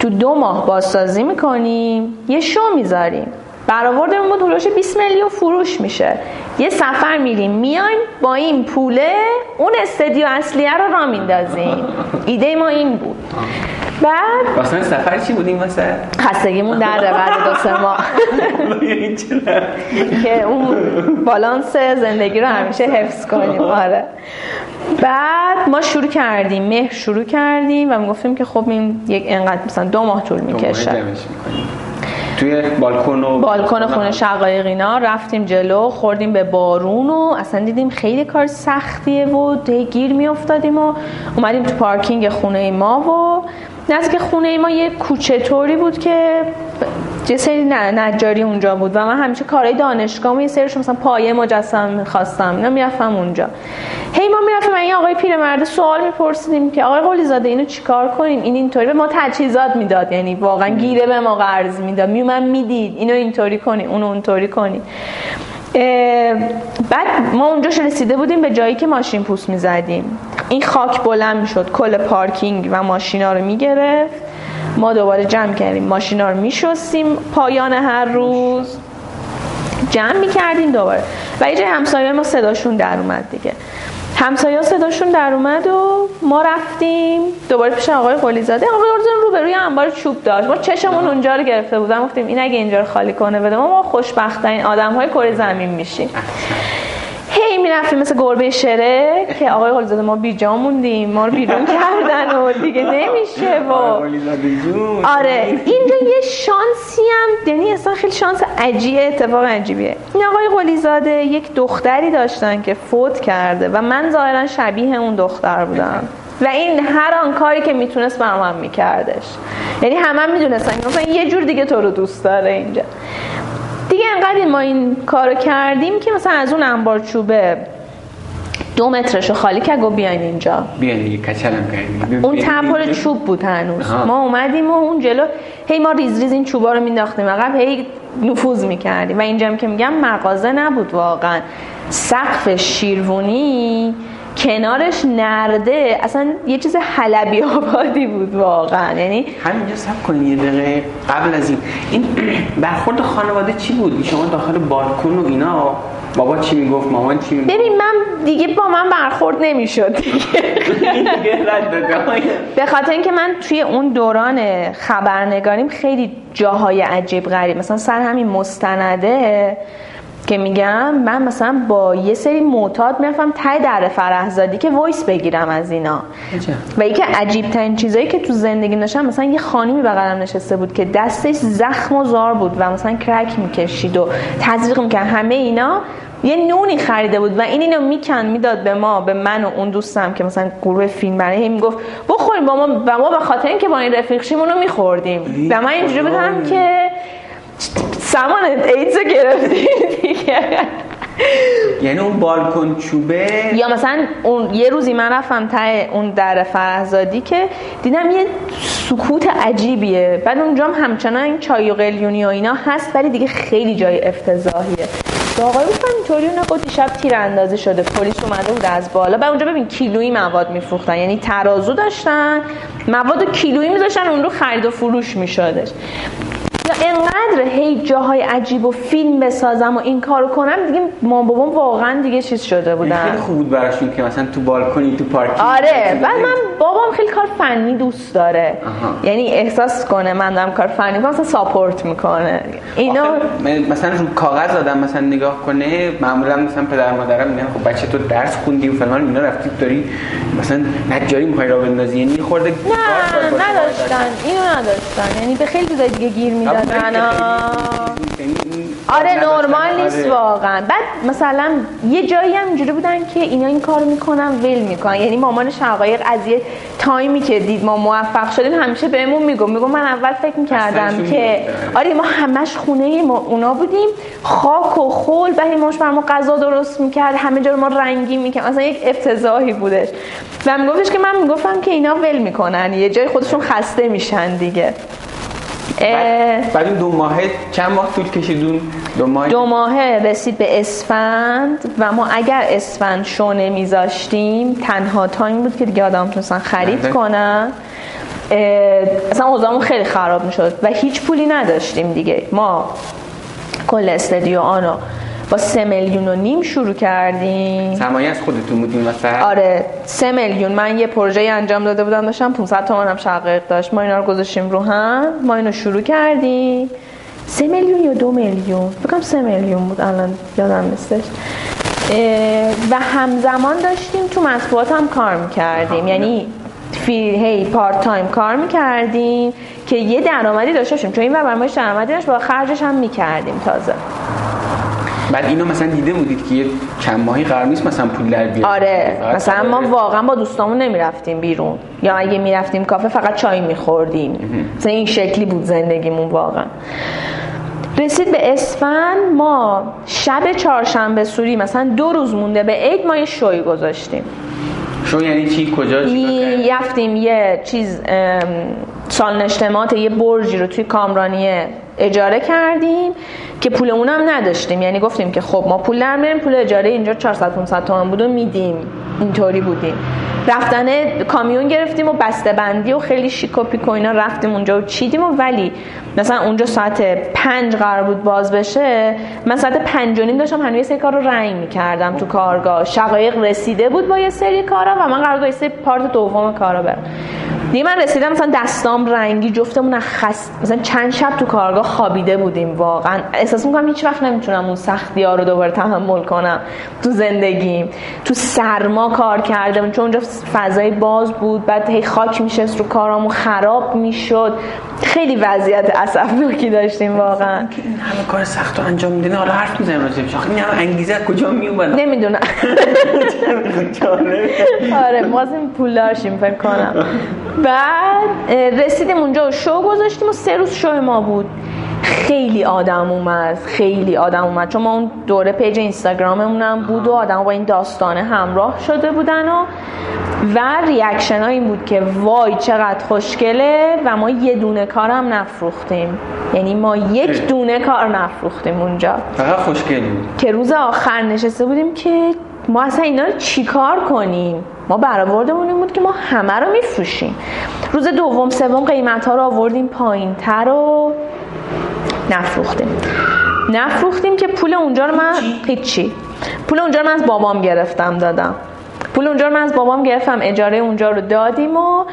تو دو ماه بازسازی می‌کنیم یه شو می‌ذاریم. برآوردمون بود هلوش 20 میلیون فروش میشه. یه سفر میریم. میایم با این پوله اون استدیو اصلیه رو را میندازیم. ایده ما این بود. بعد مثلا سفر چی بودیم مثلا خستگیمون در بعد دو سه ماه. *laughs* که اون بالانس زندگی رو همیشه حفظ کنیم. آره. بعد ما شروع کردیم. مهر شروع کردیم و می‌گفتیم که خب این یک انقدر مثلا دو ماه طول می‌کشه. توی بالکن و بالکن خونه شقایقینا رفتیم جلو خوردیم به بارون و اصلا دیدیم خیلی کار سختیه و گیر میافتادیم و اومدیم تو پارکینگ خونه ما و نزدیک خونه ما یه کوچه طوری بود که یه سری نجاری اونجا بود و من همیشه کارهای دانشگاه یه سریش مثلا پایه مجسم می‌خواستم. اینا می‌رفتم اونجا. هی ما می‌رفتیم این آقای پیرمرد سوال میپرسیدیم که آقای قلی زاده اینو چیکار کنیم این اینطوری به ما تجهیزات می‌داد. یعنی واقعا گیره به ما قرض می‌داد. میومن می‌دید. اینو اینطوری کنی اونو اونطوری کنی. بعد ما اونجا رسیده بودیم به جایی که ماشین پوست می‌زدیم. این خاک بلند می‌شد کل پارکینگ و ماشینا رو می‌گرفت. ما دوباره جمع کردیم ماشینا رو میشستیم پایان هر روز. جمع می‌کردیم دوباره. و یه جای همسایه ما صداشون در اومد دیگه. همسایه صداشون در اومد و ما رفتیم. دوباره پیش آقای قلیزاده آقای قلیزاده رو به روی انبار چوب داشت. ما چشمون اونجا رو گرفته بودم. گفتیم این اگه اینجا رو خالی کنه بده. ما ما خوشبخت آدم های کره زمین میشیم. هی می‌رفتیم مثل گربه شره که آقای قلیزاده ما بیجا موندیم ما رو بیرون کردن و دیگه نمیشه و آره اینجا یه شانسی هم یعنی اصلا خیلی شانس عجیبه اتفاق عجیبیه. این آقای قلیزاده یک دختری داشتن که فوت کرده و من ظاهرا شبیه اون دختر بودم. و این هر آن کاری که می‌تونست برام هم میکردش. یعنی همه هم می‌دونستن مثلا یه جور دیگه تو رو دوست داره اینجا. دیگه انقدر ما این کارو کردیم که مثلا از اون انبار چوبه دو مترشو خالی که گو بیاین اینجا. بیاین دیگه کچلم کردیم. اون تپر چوب بود هنوز. ما اومدیم و اون جلو هی ما ریز ریز این چوبا رو مینداختیم. عقب هی نفوذ می‌کردیم. و اینجا که میگم مغازه نبود واقعا. سقف شیروانی کنارش نرده اصلا یه چیز حلبی آبادی بود واقعا. یعنی همینجا سب کنید یه دقیقه قبل از این. این برخورد خانواده چی بود؟ شما داخل بالکن و اینا؟ بابا چی می‌گفت؟ مامان چی می‌گفت؟ ببین من دیگه با من برخورد نمی‌شد دیگه. به خاطر اینکه من توی اون دوران خبرنگاریم خیلی جاهای عجیب غریب. مثلا سر همین مستنده که میگم من مثلا با یه سری معتاد می‌رفتم تای در فرهزادی که وایس بگیرم از اینا. و یکی عجیب ترین چیزایی که تو زندگی نشم مثلا یه خانمی بغلم نشسته بود که دستش زخم و زار بود و مثلا کرک می‌کشید و تزریق می‌کرد. همه اینا یه نونی خریده بود و این اینو میکن می‌داد به ما به من و اون دوستم که مثلا گروه فیلم برای می‌گفت بخوریم با ما و ما به خاطر اینکه با این رفیق شیم اونو میخوردیم. و من اینجوری بودم که سامان ایدز گرفتی دیگه. یعنی اون بالکن چوبه؟ یا مثلا اون یه روزی من رفتم تا اون در فرهزادی که دیدم یه سکوت عجیبیه. بعد اونجا هم همچنان این چای و قلیونی و اینا هست ولی دیگه خیلی جای افتضاحیه. آقای گفتم اینطوری اون گفت شب تیر اندازه شده. پلیس اومده بود از بالا. بعد اونجا ببین کیلویی مواد میفروختن. یعنی ترازو داشتن مواد کیلویی میذاشتن اون رو خرید و فروش میشدش. یا انقدر هی جاهای عجیب و فیلم بسازم و این کارو کنم دیگه ما بابام واقعا دیگه چیز شده بودن. خیلی خوب بود براشون که مثلا تو بالکنی تو پارکینگ آره بعد من بابام خیلی کار فنی دوست داره. یعنی احساس کنه من دارم کار فنی مثلا ساپورت می‌کنه. اینا مثلا رو کاغذ آدم مثلا نگاه کنه معمولا مثلا پدر مادرم میگن خب بچه تو درس خوندی و فلان اینا رفتی داری مثلا نجاری می‌خوای راه بندازی. یعنی خورده نه نداشتن. اینو نداشتن. یعنی به خیلی چیزای دیگه گیر می‌دادن آره. نرمال نیست آره. واقعا. بعد مثلا یه جایی هم اینجوری بودن که اینا این کارو می‌کنن ول می‌کنن. یعنی مامان شقایق از یه تایمی که دید ما موفق شدیم همیشه بهمون میگم میگم من اول فکر می‌کردم که. آره ما همش خونه ما اونا بودیم. خاک و خول بعد این ماش بر ما غذا درست می‌کرد همه جا رو ما رنگی می‌کرد. مثلا یک افتضاحی بودش. و میگفتش که من می‌گفتم که اینا ول می‌کنن. یه جای خودشون خسته میشن دیگه. بعد, بعد این دو ماه چند ماه طول کشید اون دو ماه دو ماهه رسید به اسفند و ما اگر اسفند شو نمیذاشتیم تنها تایم بود که دیگه آدم می‌تونستن خرید بله. کنن. اصلا اوضاعمون خیلی خراب می‌شد و هیچ پولی نداشتیم دیگه. ما کل استدیو آنو با سه میلیون و نیم شروع کردیم. سرمایه از خودتون بود این وسط آره سه میلیون. من یه پروژه انجام داده بودم داشتم 500 تومن هم شقیق داشت. ما اینا رو گذاشتیم رو هم ما اینو شروع کردیم. سه میلیون یا دو میلیون؟ بکنم سه میلیون بود الان یادم نیستش. و همزمان داشتیم تو مطبوعات هم کار می‌کردیم. یعنی فی هی پارت تایم کار می‌کردیم که یه درآمدی داشته باشیم. چون این برنامه‌اش درآمدی داشت با خرجش هم می‌کردیم تازه. بعد اینو مثلا دیده بودید که یه چند ماهی قرار نیست مثلا پول در بیاد آره مثلا ما برای- واقعا با دوستامون نمی‌رفتیم بیرون. یا اگه می‌رفتیم کافه فقط چای میخوردیم. مثلا این شکلی بود زندگیمون واقعا. رسید به اسفند ما شب چهارشنبه سوری مثلا دو روز مونده به عید ما یه شوی گذاشتیم. شو یعنی چی؟ کجا؟ چی رفتیم یه چیز ام، سالن اجتماعات یه برجی رو توی کامرانیه اجاره کردیم که پولمون هم نداشتیم. یعنی گفتیم که خب ما پول در پول اجاره اینجا 400 500 تومن بود و میدیم. اینطوری بودیم. رفتن کامیون گرفتیم و بسته بندی و خیلی شیک و پیک و اینا رفتیم اونجا و چیدیم و ولی مثلا اونجا ساعت پنج قرار بود باز بشه من ساعت پنج و نیم داشتم هنوز سری کار رو رنگ می‌کردم تو کارگاه. شقایق رسیده بود با یه سری کارا و من قرار بود یه سری پارت دوم کارا برم. دیگه من رسیدم مثلا دستام رنگی جفتمون از خست مثلا چند شب تو کارگاه خوابیده بودیم واقعا. احساس می‌کنم هیچ وقت نمی‌تونم اون سختی ها رو دوباره تحمل کنم تو زندگیم. تو سرما کار کردم چون اونجا فضای باز بود بعد هی خاک میشست رو کارامون خراب می‌شد. خیلی وضعیت اسفناکی داشتیم واقعا. که این همه کار سخت رو انجام میدین حالا حرف می‌زنیم راجبش آخه این همه انگیزه کجا میومد نمی‌دونم. *laughs* آره بازم پول داشتیم فکر کنم. بعد رسیدیم اونجا و شو گذاشتیم و سه روز شو ما بود. خیلی آدم اومد خیلی آدم اومد. چون ما اون دوره پیج اینستاگراممون هم بود و آدم با این داستانه همراه شده بودن و و ریاکشن ها این بود که وای چقدر خوشگله و ما یه دونه کارم نفروختیم. یعنی ما یک دونه کار نفروختیم اونجا. فقط خوشگل بود. که روز آخر نشسته بودیم که ما اصلا اینا رو چیکار کنیم؟ ما برآوردمون این بود که ما همه رو میفروشیم. روز دوم سوم قیمت ها رو آوردیم پایین تر و نفروختیم. نفروختیم که پول اونجا رو من هیچی. پول اونجا رو من از بابام گرفتم دادم. پول اونجا رو من از بابام گرفتم اجاره اونجا رو دادیم و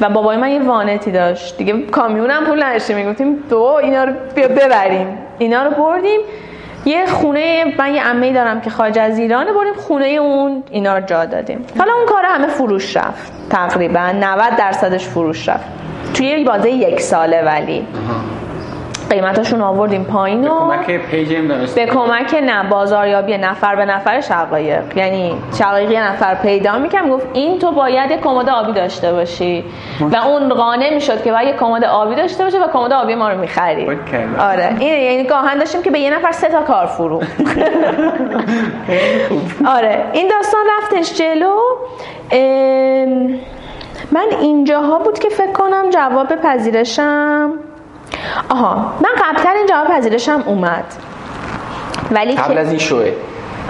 و بابای من یه وانتی داشت. دیگه کامیونم پول نداشتیم. می‌گفتیم دو اینا رو بیا ببریم. اینا رو بردیم. یه خونه من یه عمه دارم که خارج از ایرانه بردیم خونه اون اینا رو جا دادیم. حالا اون کار همه فروش رفت. تقریبا 90 درصدش فروش رفت. توی بازه یک ساله ولی. قیمتاشون آوردیم پایین و کمک پیج به کمک نه بازاریابی نفر به نفر شقایق. یعنی شقایق یه نفر پیدا می‌کنم گفت این تو باید یه کمد آبی داشته باشی. و اون قانع می‌شد که باید یه کمد آبی داشته باشه و کمد آبی ما رو می‌خرید. آره. این یعنی گاهن داشتیم که به یه نفر سه تا کار فرو. *laughs* آره. این داستان رفتش جلو. من اینجاها بود که فکر کنم جواب پذیرشم. آها من قبلتر این جواب پذیرشم اومد. ولی قبل از این شوه.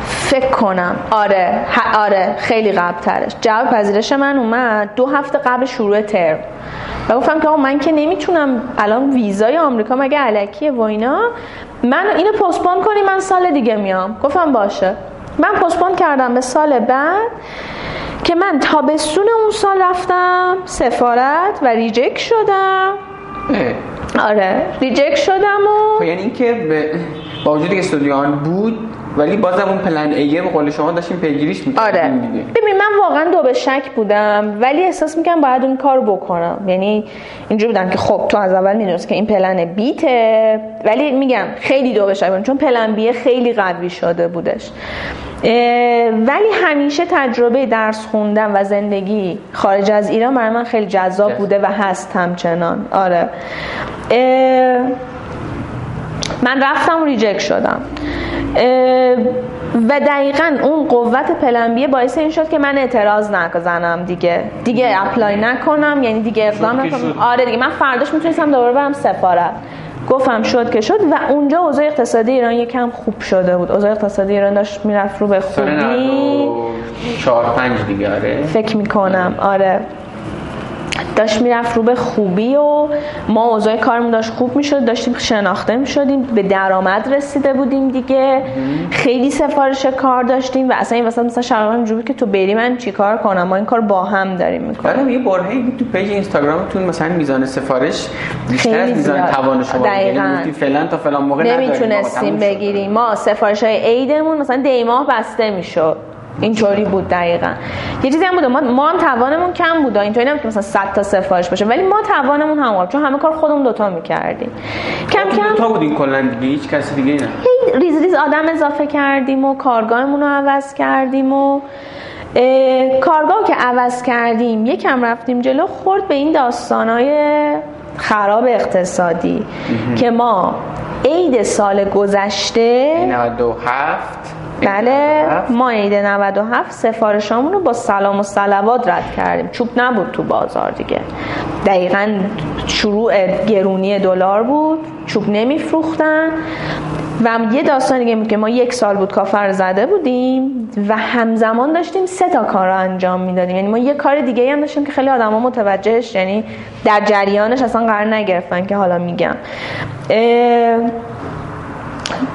فکر کنم. آره ه- آره خیلی قبل ترش جواب پذیرش من اومد. دو هفته قبل شروع ترم. و گفتم که آقا من که نمی‌تونم الان ویزای آمریکا مگه علکیه و اینا؟ من اینو پستپون کنی من سال دیگه میام. گفتم باشه. من پستپون کردم به سال بعد که من تابستون اون سال رفتم سفارت و reject شدم. آره. reject شدم و خب یعنی اینکه با وجودی که استودیو آن بود ولی بازم اون plan A ه به قول شما داشتیم پیگیریش می‌کردیم آره. ببین من واقعا دو به شک بودم ولی احساس می‌کنم باید اون کار بکنم. یعنی اینجوری بودم که خب تو از اول می‌دونست که این plan B ته ولی میگم خیلی دو به شک بودم چون plan B ه خیلی قوی شده بودش. ولی همیشه تجربه درس خوندن و زندگی خارج از ایران برای من خیلی جذاب بوده و هست همچنان. آره. من رفتم reject شدم. و دقیقا اون قوت plan B ه باعث این شد که من اعتراض نکنم دیگه. دیگه apply نکنم یعنی دیگه اقدام نکنم. آره دیگه من فرداش می‌تونستم دوباره برم سفارت. گفتم شد که شد و اونجا اوضاع اقتصادی ایران یکم خوب شده بود. اوضاع اقتصادی ایران داشت می‌رفت رو به خوبی. چهار پنج دیگه آره. فکر می‌کنم. آره. داشت می‌رفت رو به خوبی و ما اوضاع کارمون داشت خوب می‌شد داشتیم شناخته می‌شدیم به درآمد رسیده بودیم دیگه. خیلی سفارش کار داشتیم و اصلا این وسط مثلا شغلان جوری که تو بری من چیکار کنم؟ ما این کار با هم داریم می‌کنیم. آره یه برهه تو پیج اینستاگرامتون مثلا میزان سفارش بیشتر از میزان توان شما یعنی فعلا تا فلان موقع نمی‌تونستیم بگیریم. ما سفارش های عیدمون مثلا دیماه بسته می‌شد. اینطوری بود دقیقا. یه چیزی هم بود ما ما هم توانمون کم بود اینطوری نمیشه مثلا 100 تا سفارش باشه ولی ما توانمون هم بود چون همه کار خودمون دوتا می‌کردیم. کم کم دوتا بودین کلا دیگه هیچ کسی دیگه نه. ریز ریز آدم اضافه کردیم و کارگاهمون رو عوض کردیم و کارگاه که عوض کردیم یکم رفتیم جلو خورد به این داستانای خراب اقتصادی که ما عید سال گذشته 97 بله ما عید 97 سفارشامون رو با سلام و صلوات رد کردیم. چوب نبود تو بازار دیگه. دقیقا شروع گرونی دلار بود چوب نمیفروختن. و یه داستان دیگه بود که ما یک سال بود کافر زده بودیم و همزمان داشتیم سه تا کار رو انجام می‌دادیم. یعنی ما یه کار دیگه هم داشتیم که خیلی آدما متوجهش یعنی در جریانش اصلا قرار نگرفتن که حالا میگم.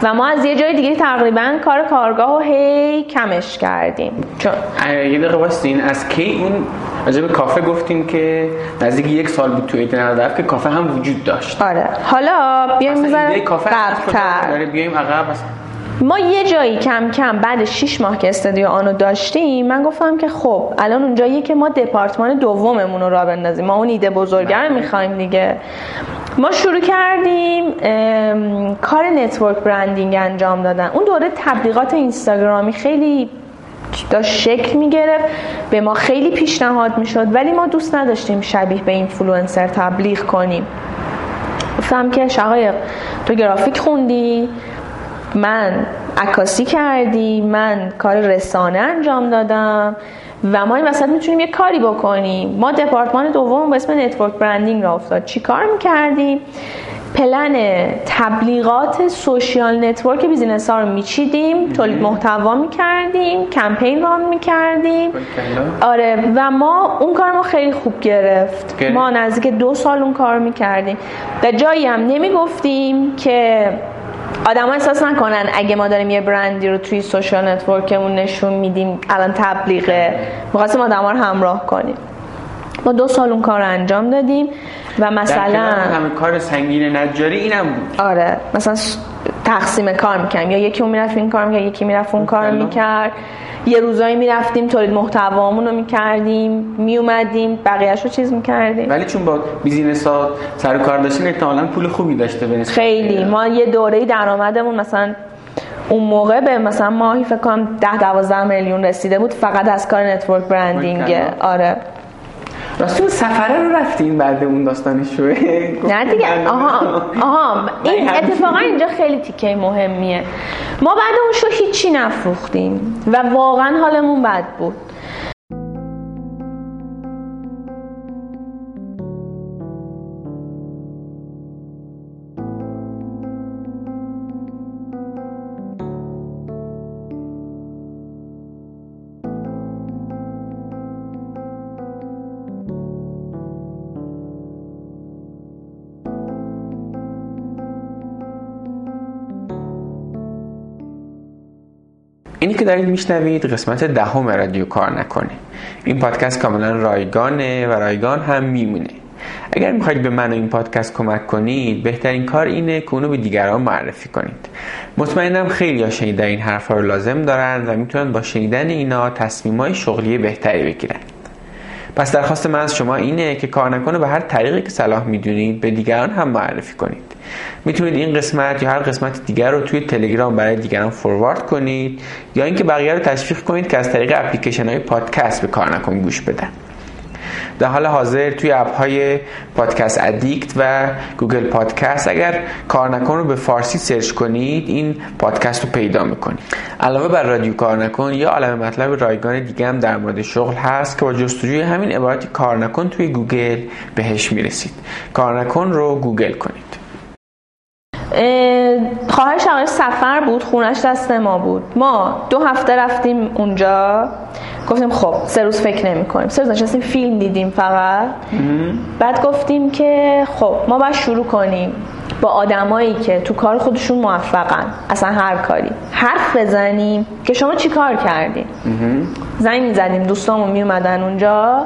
و ما از یه جای دیگه تقریبا کار کارگاه رو هی کمش کردیم. چون یه دقیقه واسطین از کی اون راجب کافه گفتیم که نزدیک یک سال بود تو ایت که کافه هم وجود داشت. آره. حالا بیایم می‌ذارم کافه بیایم عقب. ما یه جایی کم کم بعد 6 ماه که استودیو آنو داشتیم من گفتم که خب الان اونجاییه که ما دپارتمان دوممون رو را بندازیم. ما اون ایده بزرگه رو می‌خوایم دیگه. ما شروع کردیم کار network branding انجام دادن. اون دوره تبلیغات اینستاگرامی خیلی داشت شکل می‌گرفت به ما خیلی پیشنهاد می‌شد ولی ما دوست نداشتیم شبیه به اینفلوئنسر تبلیغ کنیم. گفتم که شقایق تو گرافیک خوندی؟ من عکاسی کردی من کار رسانه انجام دادم. و ما این وسط می‌تونیم یه کاری بکنیم. ما دپارتمان دوم به اسم network branding را افتاد. چی کار می‌کردیم؟ پلن تبلیغات social network business ها رو میچیدیم تولید محتوا می‌کردیم کمپین run می‌کردیم. آره و ما اون کار ما خیلی خوب گرفت. ما نزدیک دو سال اون کار می‌کردیم. و جایی هم نمی‌گفتیم که آدم احساس نکنن اگه ما داریم یه برندی رو توی social network مون نشون میدیم الان تبلیغه می‌خواستیم آدم رو همراه کنیم. ما دو سال اون کار رو انجام دادیم و مثلا همه کار سنگین نجاری اینم بود. آره مثلا تقسیم کار می‌کنیم یا یکی اون می‌رفت این کار می‌کرد یکی می‌رفت اون کار می‌کرد. یه روزایی می‌رفتیم تولید محتوامون رو می‌کردیم میومدیم بقیهش رو چیز می‌کردیم. ولی چون با business ها سر کار داشتین احتمالاً پول خوبی داشته خیلی. ما یه دوره درآمدمون مثلا اون موقع به مثلا ماهی فکر کنم 10 12 میلیون رسیده بود فقط از کار network branding. آره. راستی اون سفره رو رفتین بعد اون داستانی شوه *laughs* نه دیگه آها آها این اتفاقا اینجا خیلی تیکه مهمیه. ما بعد اون شو هیچی نفروختیم و واقعا حالمون بد بود. اینی که دارید میشنوید قسمت دهم رادیو کار نکنه این پادکست کاملا رایگانه و رایگان هم میمونه. اگر می‌خواید به من و این پادکست کمک کنید بهترین کار اینه که اونو به دیگران معرفی کنید. مطمئنم خیلی شنیدن این حرفها رو لازم دارن و می‌تونن با شنیدن اینا تصمیمای شغلی بهتری بگیرن. پس درخواست من از شما اینه که کار نکنه به هر طریقی که صلاح می‌دونید به دیگران هم معرفی کنید. می‌تونید این قسمت یا هر قسمت دیگر رو توی تلگرام برای دیگران فوروارد کنید یا اینکه بقیه رو تشویق کنید که از طریق اپلیکیشن های پادکست به کار نکن گوش بدن. در حال حاضر توی اپ های Podcast Addict و Google Podcast اگر کار نکن رو به فارسی سرچ کنید این پادکست رو پیدا می‌کنید. علاوه بر رادیو کار نکن یه عالم مطلب رایگان دیگه هم در مورد شغل هست که با جستجوی همین عبارت کار نکن توی گوگل بهش می‌رسید. کار نکن رو گوگل کنید. خواهرش آقای سفر بود خونش دست ما بود. ما دو هفته رفتیم اونجا. گفتیم خب سه روز فکر نمی کنیم سه روز نشستیم فیلم دیدیم فقط. بعد گفتیم که خب ما باید شروع کنیم با آدمایی که تو کار خودشون موفقن. اصلا هر کاری. حرف بزنیم که شما چی کار کردیم زنگ می‌زدیم دوستامون میومدن اونجا.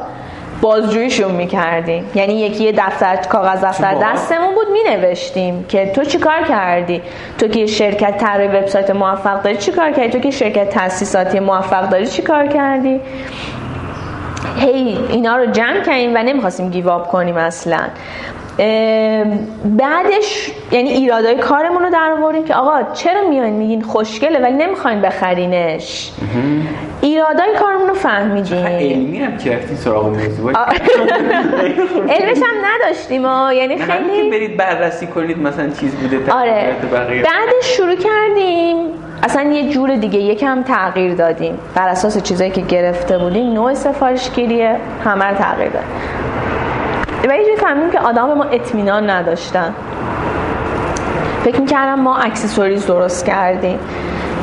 بازجوییشون می‌کردیم یعنی یکی یه دفتر کاغذ دفتر دستمون بود مینوشتیم که تو چی کار کردی؟ تو که شرکت طراحی وبسایت موفق داری چی کار کردی؟ تو که شرکت تاسیساتی موفق داری چی کار کردی؟ هی اینا رو جمع کردیم و نمی‌خواستیم گیواب کنیم اصلا. بعدش یعنی ایرادای کارمون رو در آوردیم که آقا چرا میاین میگین خوشگله ولی نمی‌خواین بخرینش؟ ایرادای کارمون رو فهمیدیم. علمی هم کردی سراغ موضوع. علمش هم نداشتیم یعنی خیلی برید بررسی کنید مثلا چیز بوده آره. بعدش شروع کردیم. اصلا یه جور دیگه یکم تغییر دادیم. بر اساس چیزایی که گرفته بودیم نوع سفارشگیریه همه رو تغییر دادیم و یه فهمیدیم که آدم ما اطمینان نداشتن. فکر می‌کردم ما اکسسوریز درست کردیم.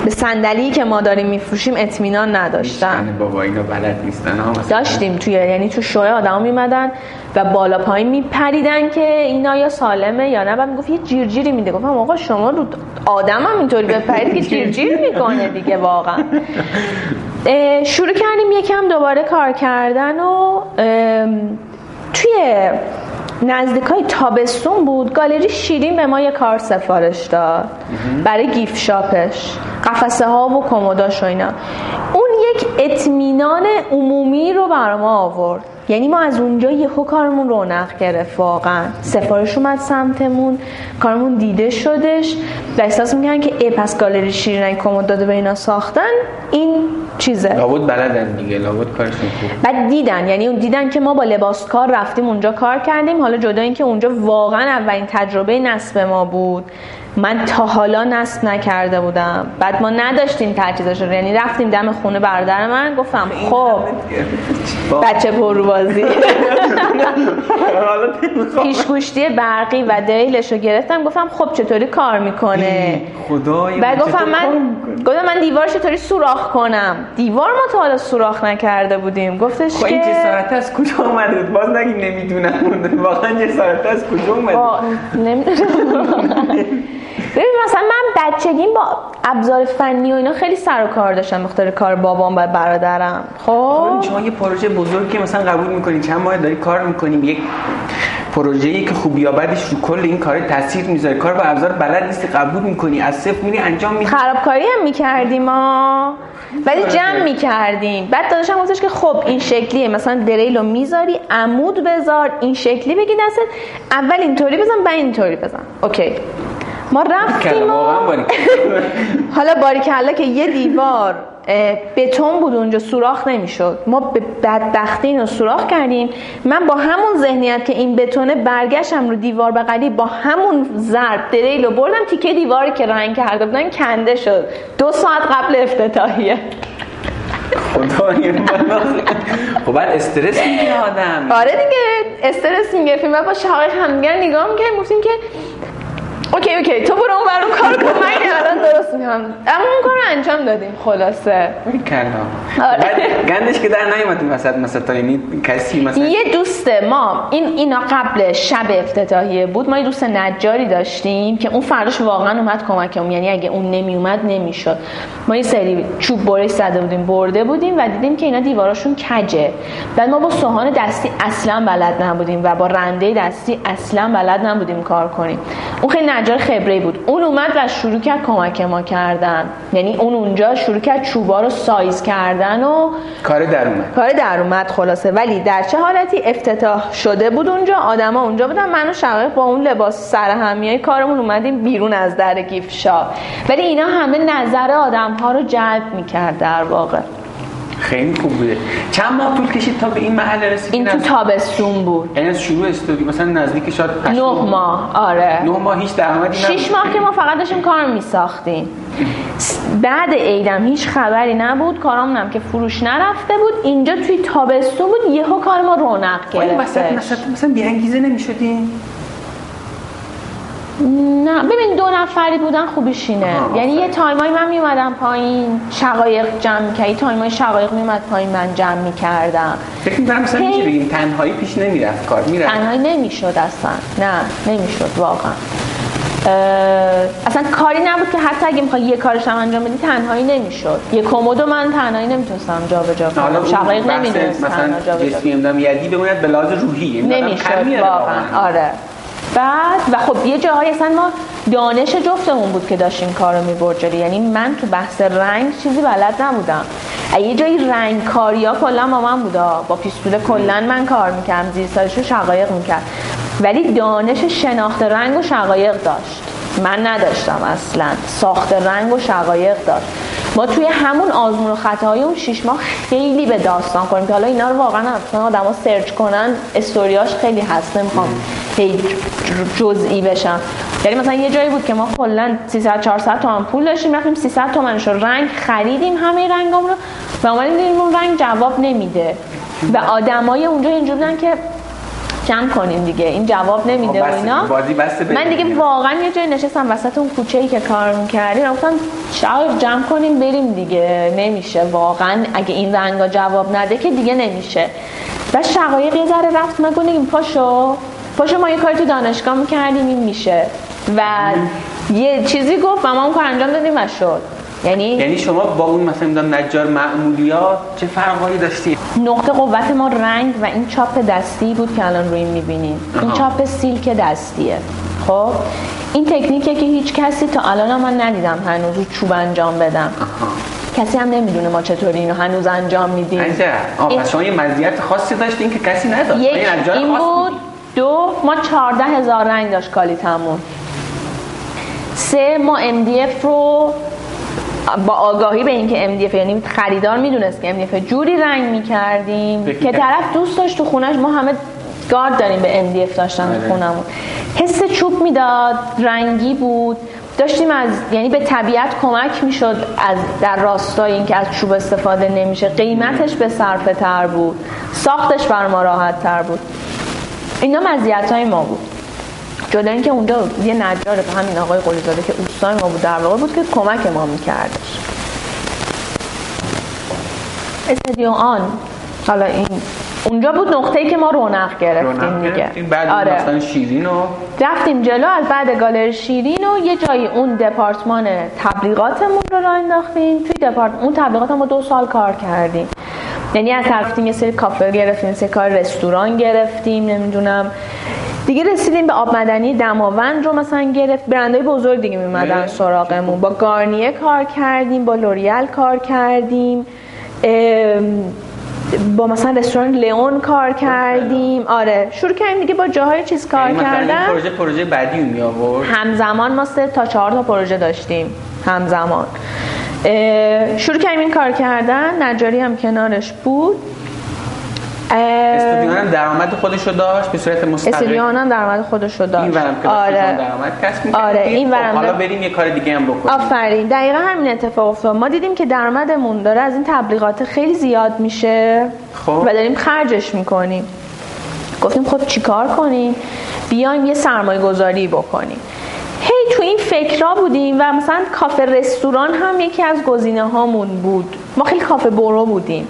به صندلی که ما داریم میفروشیم اطمینان نداشتن. بابا اینا بلد نیستن. داشتیم توی یعنی تو شوی آدم میمدن و بالا پایین میپریدن که اینا یا سالمه یا نه. بعد می‌گفت یه جیرجیری میده. گفتم آقا شما رو آدم هم اینطوری بپرید که جیرجیر می‌کنه دیگه واقعا. شروع کردیم یکم دوباره کار کردن و توی نزدیک های تابستون بود گالری شیرین به ما یه کار سفارش داد. برای گیف شاپش. قفسه ها و کمداش و اینا. اون یک اطمینان عمومی رو بر ما آورد. یعنی ما از اونجا یهو کارمون رونق گرفت واقعا. سفارش اومد سمتمون کارمون دیده شدش و احساس می‌کنن که ای پس گالری شیرین کمد داده به اینا ساختن این چیزه. لابد بلدن دیگه لابد کارشون خوب بعد دیدن یعنی اون دیدن که ما با لباس کار رفتیم اونجا کار کردیم. حالا جدا اینکه اونجا واقعا اولین تجربه نصب ما بود. من تا حالا نصب نکرده بودم. بعد ما نداشتیم تجهیزش رو یعنی رفتیم دم خونه برادر من گفتم خب بچه بازی. *laughs* پیشگوشتی برقی و دیلش رو گرفتم گفتم خب چطوری کار می‌کنه؟ بعد گفتم من گفتم من دیوار چطوری سوراخ کنم؟ دیوار ما تا حالا سوراخ نکرده بودیم. گفتش خب این جسارت از کجا اومده باز نگیم نمی‌دونم. واقعا جسارت از کجا اومده نمی‌دونم. *laughs* ببین مثلا من بچگیم با ابزار فنی و اینا خیلی سر و کار داشتم مختار کار بابام و برادرم. خب؟ شما یه پروژه بزرگی مثلا قبول می‌کنی چند ماه داری کار می‌کنیم. یک پروژه ای که خوبی یا بدش رو کل این کار تاثیر می‌ذاره. کار با ابزار بلد نیستی قبول می‌کنی. از صفر میری انجام میدی. خرابکاری هم می‌کردیم ما ولی جمع می‌کردیم. بعد داداشم گفتش که خب این شکلیه. مثلا دریل رو می‌ذاری عمود بذار این شکلی بگی دستت. اول اینطوری بزن بعد اینطوری بزن. اوکی. ما رفتیم *laughs* حالا باریکلا که یه دیوار بتون بود اونجا سوراخ نمی‌شد. ما به بدبختی اینو سوراخ کردیم. من با همون ذهنیت که این بتونه برگشتم رو دیوار بغلی با همون ضرب دریل رو بردم تیکه دیواری که رنگ کرده بودن کنده شد. دو ساعت قبل افتتاحیه. خدای خب بعد استرس می‌گیره آدم. آره دیگه استرس می‌گرفتیم. و با شقایق همدیگر نگاه می‌کردیم گفتیم که okay okay. تو برو اون برو کار کن. *laughs* من الان درست می‌کنم اما اون کار انجام دادیم خلاصه. آره. گندش که در نیومد وسط مثلا تا یعنی کسی مثلا یه دوست ما این اینا قبل شب افتتاحیه بود ما یه دوست نجاری داشتیم که اون فرداش واقعا اومد کمکمون. یعنی اگه اون نمی اومد نمی‌شد. ما یه سری چوب برش زده بودیم برده بودیم و دیدیم که اینا دیواراشون کجه. بعد ما با سوهان دستی اصلا بلد نبودیم و با رنده دستی اصلا بلد نبودیم کار کنیم. اون خیلی نجار خبره بود. اون اومد و شروع کرد کمک ما کردن. یعنی اون اونجا شروع کرد چوبا رو سایز کردن و کار در اومد. کار در اومد خلاصه. ولی در چه حالتی افتتاح شده بود اونجا آدما اونجا بودن من و شقایق با اون لباس سرهمیای کارمون اومدیم بیرون از در گیفشا ولی اینا همه نظر آدم ها رو جلب می‌کرد در واقع. خیلی خوب بوده. چند ماه طول کشید تا به این محل رسید این تو تابستون بود. یعنی از شروع استودیو مثلا نزدیک شاید نه ماه آره. نه ماه هیچ درآمدی نبود. 6 ماه که ما فقط داشتیم کار میساختیم. بعد عیدم هیچ خبری نبود کارامونم که فروش نرفته بود. اینجا توی تابستون بود یهو کار ما رونق گرفت مثلا بی انگیزه نمی‌شدین نه ببین دو نفری بودن خوبیش اینه. یعنی یه تایمای من میومدم پایین شقایق جمع می‌کرد یه تایمای شقایق میومد پایین من جمع می‌کردم. فکر می‌کنم مثلا میشه بگیم تنهایی پیش نمی‌رفت کار می‌رفت. تنهایی نمی‌شد اصلا. نه نمی‌شد واقعا. اصلا کاری نبود که حتی اگه می‌خوای یه کارش هم انجام بدی تنهایی نمی‌شد. یه کمدو من تنهایی نمی‌تونستم جابجا کنم. شقایق نمی‌دونست مثلا جسمی امدام یدی بموند به لحاظ روحی نمی‌شد واقعا. آره. بعد و خب یه جاهای اصلا ما دانش جفتمون بود که داشتیم کار رو می‌برد یعنی من تو بحث رنگ چیزی بلد نبودم. یه جایی رنگ کاری ها کلا با من بودا. با پیستول کلا من کار می‌کردم. زیر سالش رو شقایق می‌کرد. ولی دانش شناخت رنگ و شقایق داشت. من نداشتم اصلا. ساخت رنگ و شقایق داشت. ما توی همون آزمون و خطاهای اون شیش ماه خیلی به داستان کنیم که حالا اینا رو واقعا اصلا آدم ها سرچ کنن. استوریاش خیلی هست. نمی‌خوام خیلی جزئی بشم یعنی مثلا یه جایی بود که ما کلا 300 400 تومن پول داشتیم رفتیم 300 تومنش رو رنگ خریدیم همه رنگام رو. و اومدیم دیدیم اون رنگ جواب نمیده. و آدمای اونجا اینجور بودن که جمع کنیم دیگه. این جواب نمیده و اینا. من دیگه واقعا یه جای نشستم وسط اون کوچه ای که کار می‌کردیم. گفتم شاید جمع کنیم بریم دیگه. نمیشه واقعا. اگه این رنگا جواب نده که دیگه نمیشه. و شقایق یه ذره رفت. من گفتم پاشو. پاشو ما یه کاری تو دانشگاه می‌کردیم این میشه. و یه چیزی گفت و ما اون کار انجام دادیم و شد. یعنی یعنی شما با اون مثلا می‌دونم نجار معمولیات چه فرقایی داشتی؟ نقطه قوت ما رنگ و این چاپ دستی بود که الان روی می‌بینین این چاپ سیلک دستیه. خب؟ این تکنیکه که هیچ کسی تا الان من ندیدم هنوز رو چوب انجام بدم. کسی هم نمی‌دونه ما چطوری اینو هنوز انجام میدیم. این... شما یه مزیت خاصی داشتین که کسی نداشت. یک این بود دو ما چارده هزار رنگ داشت کالیتمون. سه ما MDF رو با آگاهی به اینکه MDF یعنی خریدار می‌دونست که MDF جوری رنگ می‌کردیم که طرف دوست داشت تو خونش ما همه گارد داریم به MDF داشتن تو آره. خونمون. حس چوب می‌داد رنگی بود. داشتیم از یعنی به طبیعت کمک می‌شد از در راستای اینکه از چوب استفاده نمیشه. قیمتش به صرفه تر بود. ساختش بر ما راحت تر بود. اینا مزیت های ما بود. جدا اینکه اونجا یه نجار به همین آقای قلیزاده که اوستای ما بود در واقع بود که کمک ما میکردش. استادیو آن حالا این اونجا بود نقطه ای که ما رونق گرفتیم دیگه. بعد آره. مثلا شیرین و رفتیم جلو از بعد گالری شیرین و یه جایی اون دپارتمان تبلیغاتمون رو راه انداختیم. توی دپارت اون تبلیغات ما دو سال کار کردیم. یعنی از رفتیم یه سری کافه گرفتیم سری کار رستوران گرفتیم نمی‌دونم. دیگه رسیدیم به آب مدنی دماوند رو مثلا گرفت. برندهای بزرگ دیگه میمدن سراغمون. با گارنیه کار کردیم با لوریال کار کردیم. با مثلا رستوران لیون کار کردیم. آره شروع کردیم دیگه با جاهای چیز کار یعنی کردن. پروژه پروژه بعدی می آورد. همزمان ما سه تا چهار تا پروژه داشتیم همزمان. شروع کردیم این کار کردن. نجاری هم کنارش بود. استودیو هم درآمد خودش رو داشت به صورت مستقل استودیو هم درآمد خودش رو داشت. این ورم که آره. درآمد کسب آره این خب، ورم حالا بریم یه کار دیگه هم بکنیم. آفرین. دقیقا همین اتفاق افتاد. ما دیدیم که درآمدمون داره از این تبلیغات خیلی زیاد میشه خب. و داریم خرجش می‌کنیم. گفتیم خب چیکار کنیم؟ بیایم یه سرمایه گذاری بکنیم. هی فکرها بودیم و مثلا کافه رستوران هم یکی از گزینه هامون بود. ما خیلی کافه برو بودیم.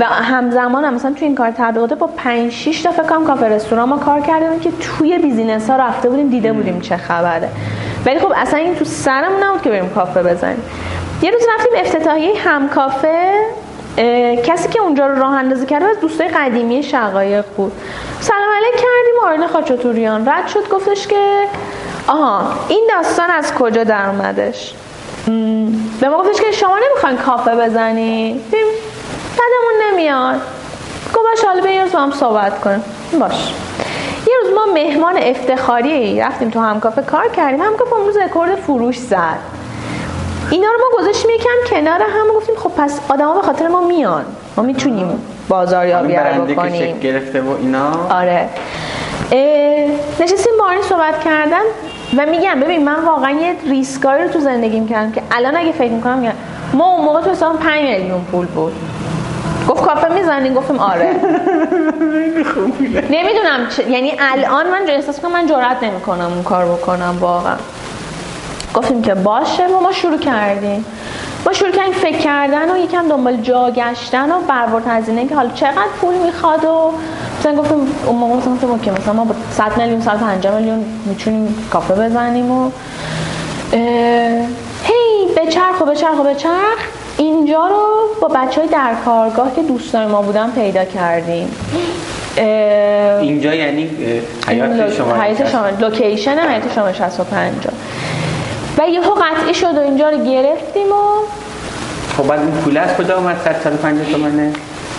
و همزمان هم مثلا توی این کار تبلیغات با 5 6 تا فکر کنم کافه رستوران ما کار کردیم که توی بیزینس ها رفته بودیم دیده بودیم چه خبره. ولی خب اصلا این تو سرمون نبود که بریم کافه بزنیم. یه روز رفتیم افتتاحیه هم کافه کسی که اونجا رو راه اندازی کرده از دوستای قدیمی شقایق بود. سلام علیک کردیم آرین خاچاتوریان رد شد گفتش که آها این داستان از کجا در اومدش به ما گفتش که شما نمی‌خواین کافه بزنی بدمون نمیاد. گفت باش حالا بیارز با هم صحبت کنیم. باش. یه روز ما مهمان افتخاری رفتیم تو همکافه کار کردیم. همکافه امروز رکورد فروش زد. اینا رو ما گذاشتیم یکم کنار هم گفتیم خب پس آدما به خاطر ما میان. ما می‌تونیم بازاریابی رو بکنیم. گرفته و اینا. آره. نشستیم با صحبت کردن. و میگم ببین من واقعا یه ریسکایی رو تو زندگیم کردم که الان اگه فکر می‌کنم میگم ما اون موقع تو حساب 5 میلیون پول بود. گفت کافه می‌زنی؟ گفتیم آره. نمی‌دونم یعنی الان من احساس کنم من جرئت نمی‌کنم اون کار بکنم واقعا. گفتیم که باشه و ما شروع کردیم. ما شروع کردیم فکر کردن و یکم دنبال جا گشتن و برورد هزینه که حالا چقدر پول می‌خواد و مثلا گفتیم اون موقع مثلا که مثلا ما با 100 میلیون 150 میلیون می‌تونیم کافه بزنیم و هی بچرخ و بچرخ و بچرخ اینجا رو با بچه های در کارگاه که دوستان ما بودن پیدا کردیم. اینجا یعنی حیاط شما حیاط شما location حیاط شما 65 و یهو قطعی شد و اینجا رو گرفتیم و خب بعد این پول از کجا اومد؟ 150 تومنه؟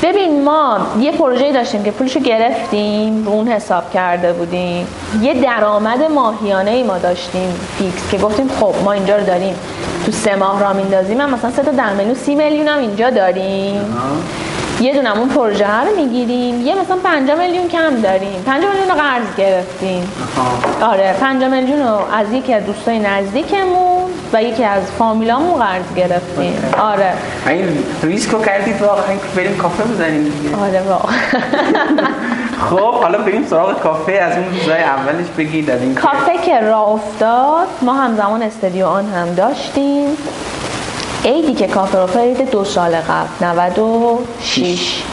ببین ما یه پروژه داشتیم که پولشو گرفتیم رو اون حساب کرده بودیم. یه درآمد ماهیانه ای ما داشتیم fix که گفتیم خب ما اینجا رو داریم. تو سه ماه راه میندازیم مثلا سه تا در سی میلیون هم اینجا داریم. یه دونه اون پروژه رو می‌گیریم. یه مثلا 5 میلیون کم داریم. 5 میلیون رو قرض گرفتیم. آره 5 میلیون رو از یکی از دوستای نزدیکمون و یکی از فامیلامون قرض گرفتیم. آره. این ریسک رو کردید واقعا بریم کافه بزنیم آره واقعا *laughs* خب حالا بریم سراغ کافه. از اون روزای اولش بگید از این کافه که راه افتاد ما همزمان استودیو آن هم داشتیم. عیدی که کافه رو فرید دو سال قبل 96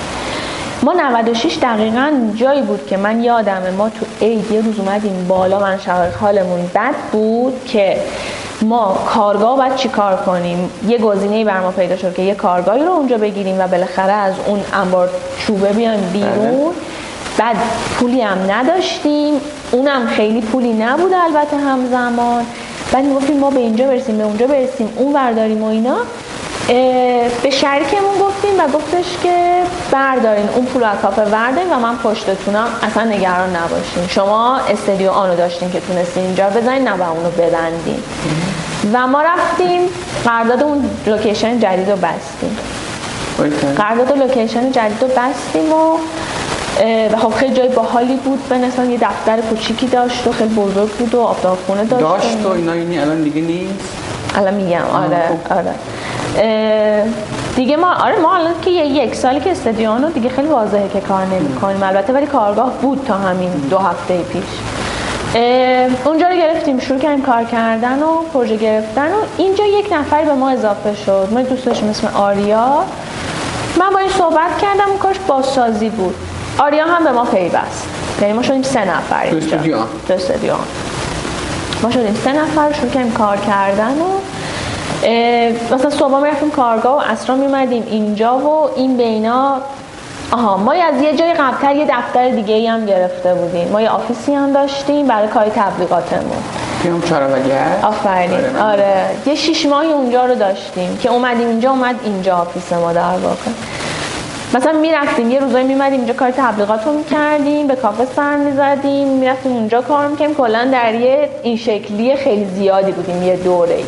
ما 96 دقیقا جایی بود که من یادمه ما تو عید یه روز اومدیم بالا من شرایط حالمون بد بود که ما کارگاه باید چی کار کنیم؟ یه گزینه بر ما پیدا شد که یه کارگاهی رو اونجا بگیریم و بالاخره از اون انبار چوبه بیایم بیرون. بله. بعد پولی هم نداشتیم. اونم خیلی پولی نبود البته همزمان. بعد می‌گفتیم ما به اینجا برسیم به اونجا برسیم اون برداریم و اینا. به شریکمون گفتیم و گفتش که بردارین اون پول از کافه بردارین و من پشتتونم اصلا نگران نباشین. شما استدیو آنو داشتین که تونستین اینجا بزنین نه اونو ببندین. و ما رفتیم قرارداد اون location جدید رو بستیم. قرارداد location جدید رو بستیم و و خب خیلی جای باحالی بود. به نسبت یه دفتر کوچیکی داشت و خیلی بزرگ بود و آفتابخونه داشت. داشت و اینا یعنی الان دیگه نیست؟ الان میگم. آره خب. آره. دیگه ما آره ما الان که یک سالی که استادیانو دیگه خیلی واضحه که کار نمی‌کنیم البته ولی کارگاه بود تا همین دو هفته پیش. اونجا رو گرفتیم شروع کردیم کار کردن و پروژه گرفتن و اینجا یک نفر به ما اضافه شد. ما دوست داشتیم اسم آریا. من با این صحبت کردم اون کارش بازسازی بود. آریا هم به ما پیوست. یعنی ما شدیم سه نفر تو استودیو. ما شدیم سه نفر شروع کردیم کار کردن و مثلا صبح رفتیم کارگاه و عصرا میومدیم اینجا و این بینا آها ما از یه جای قبلتر یه دفتر دیگه ای هم گرفته بودیم. ما یه office ی هم داشتیم برای کار تبلیغاتمون. اون آفرین. آره, آره. یه شیش ماهی اونجا رو داشتیم که اومدیم اینجا اومد اینجا office ما در واقع. مثلا می‌رفتیم یه روزایی میمدیم اینجا کار تبلیغات رو می‌کردیم به کافه سر می‌زدیم می‌رفتیم اونجا کار می‌کنیم کلا در یه این شکلی خیلی زیادی بودیم یه دوره.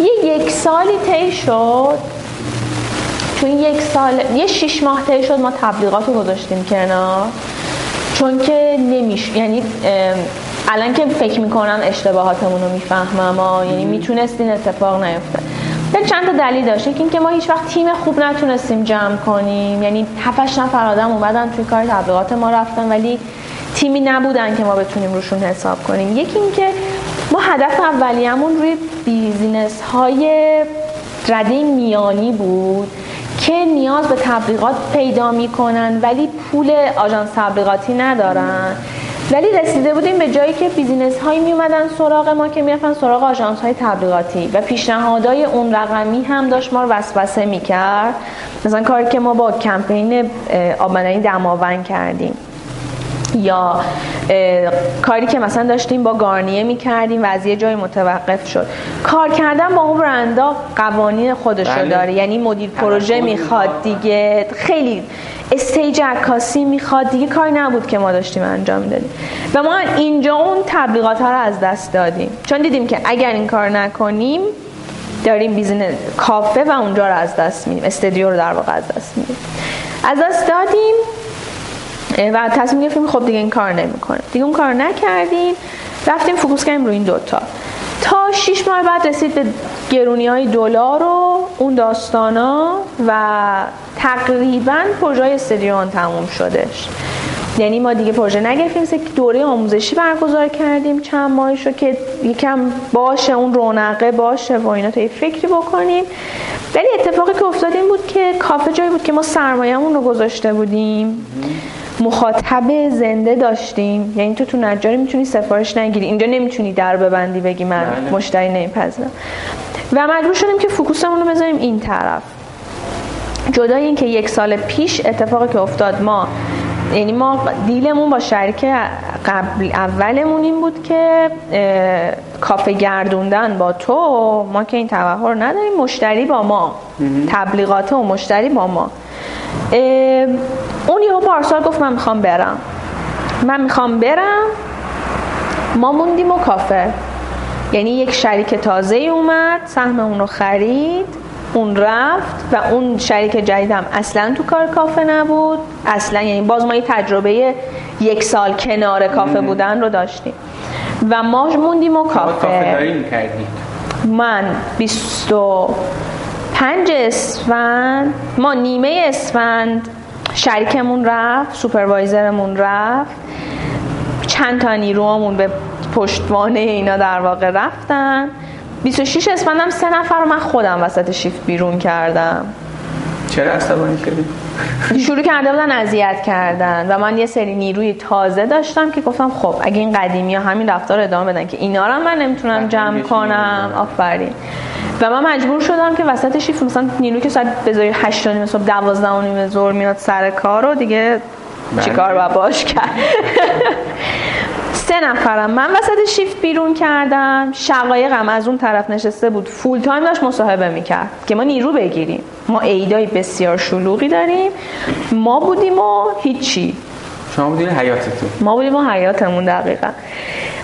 یه یک سالی طی شد. این یک سال یه شیش ماه طی شد ما تبلیغات رو گذاشتیم کنار. چون که نمیش یعنی الان که فکر می‌کنن اشتباهاتمون رو می‌فهمم یعنی می‌تونست این اتفاق نیفته یه چند تا دلیل داشت. این که ما هیچ وقت تیم خوب نتونستیم جمع کنیم. یعنی 7 نفر آدم اومدن توی کار تبلیغات ما رفتن ولی تیمی نبودن که ما بتونیم روشون حساب کنیم. یکی اینکه ما هدف اولیه‌مون روی business های رده میانی بود که نیاز به تبلیغات پیدا می‌کنن ولی پول آژانس تبلیغاتی ندارن. ولی رسیده بودیم به جایی که business هایی می اومدن سراغ ما که می‌رفتن سراغ آژانس های تبلیغاتی. و پیشنهادهای اون رقمی هم داشت ما رو وسوسه می‌کرد. مثلا کاری که ما با کمپین آبانایی دماوند کردیم. یا کاری که مثلا داشتیم با گارنیه می‌کردیم و از یه جای متوقف شد. کار کردن با اون برندا قوانین خودش رو بله. داره. یعنی مدیر پروژه می‌خواد دیگه خیلی استیج عکاسی می‌خواد. دیگه کاری نبود که ما داشتیم انجام می‌دادیم و ما اینجا اون تبلیغات ها رو از دست دادیم. چون دیدیم که اگر این کار نکنیم داریم business کافه و اونجا رو از دست میدیم. استودیو رو در واقع از دست میدیم. از دست دادیم. و تصمیم گرفتیم خب دیگه این کار نمی‌کنه. دیگه اون کار نکردیم رفتیم focus کردیم روی این دوتا تا. شیش ماه بعد رسید به گرونی های دلار و اون داستانا و تقریبا پروژه استودیو هم تموم شدش. یعنی ما دیگه پروژه نگرفتیم که دوره آموزشی برگزار کردیم چند ماهش رو که یکم باشه اون رونقه باشه و اینا تا فکری بکنیم. ولی اتفاقی که افتاد این بود که کافه جایی بود که ما سرمایه‌مون رو گذاشته بودیم. مخاطب زنده داشتیم. یعنی تو تو نجاری می‌تونی سفارش نگیری. اینجا نمی‌تونی در ببندی بگی من بله. مشتری نمیپذیرم. و مجبور شدیم که فوکوسمون رو بذاریم این طرف. جدای اینکه یک سال پیش اتفاقی که افتاد ما یعنی ما دیلمون با شریک قبل اولمون این بود که کافه گردوندن با تو. ما که این توهر نداریم. مشتری با ما. تبلیغات و مشتری با ما. اون یهو پارسال گفت من می‌خوام برم. من می‌خوام برم ما موندیم و کافه. یعنی یک شریک تازه اومد سهم اون رو خرید اون رفت و اون شریک جدیدم اصلا تو کار کافه نبود. اصلا یعنی باز ما یه تجربه یک سال کنار کافه بودن رو داشتیم. و ما موندیم و کافه من 25 اسفند ما نیمه اسفند شریکمون رفت سوپروایزرمون رفت. چند تا نیرومون به پشتوانه اینا در واقع رفتن. 26 اسفندم سه نفر رو من خودم وسط شیفت بیرون کردم. چرا عصبانی کردی؟ شروع کرده بودن اذیت کردن و من یه سری نیروی تازه داشتم که گفتم خب اگه این قدیمی ها همین رفتار ادامه بدن که اینا رو من نمی‌تونم جمع کنم آفرین و من مجبور شدم که وسط شیفت مثلا نیروی که ساعت بذاری 8 نیم صبح 12 و نیم ظهر میاد سر کار رو دیگه بله. چیکار با باش کرد *laughs* سه نفرم. من وسط شیفت بیرون کردم. شقایقم از اون طرف نشسته بود. فول تایم داشت مصاحبه می‌کرد. که ما نیرو بگیریم. ما ایدای بسیار شلوغی داریم. ما بودیم و هیچی. شما بودین حیاتتون. ما بودیم و حیاتمون دقیقا.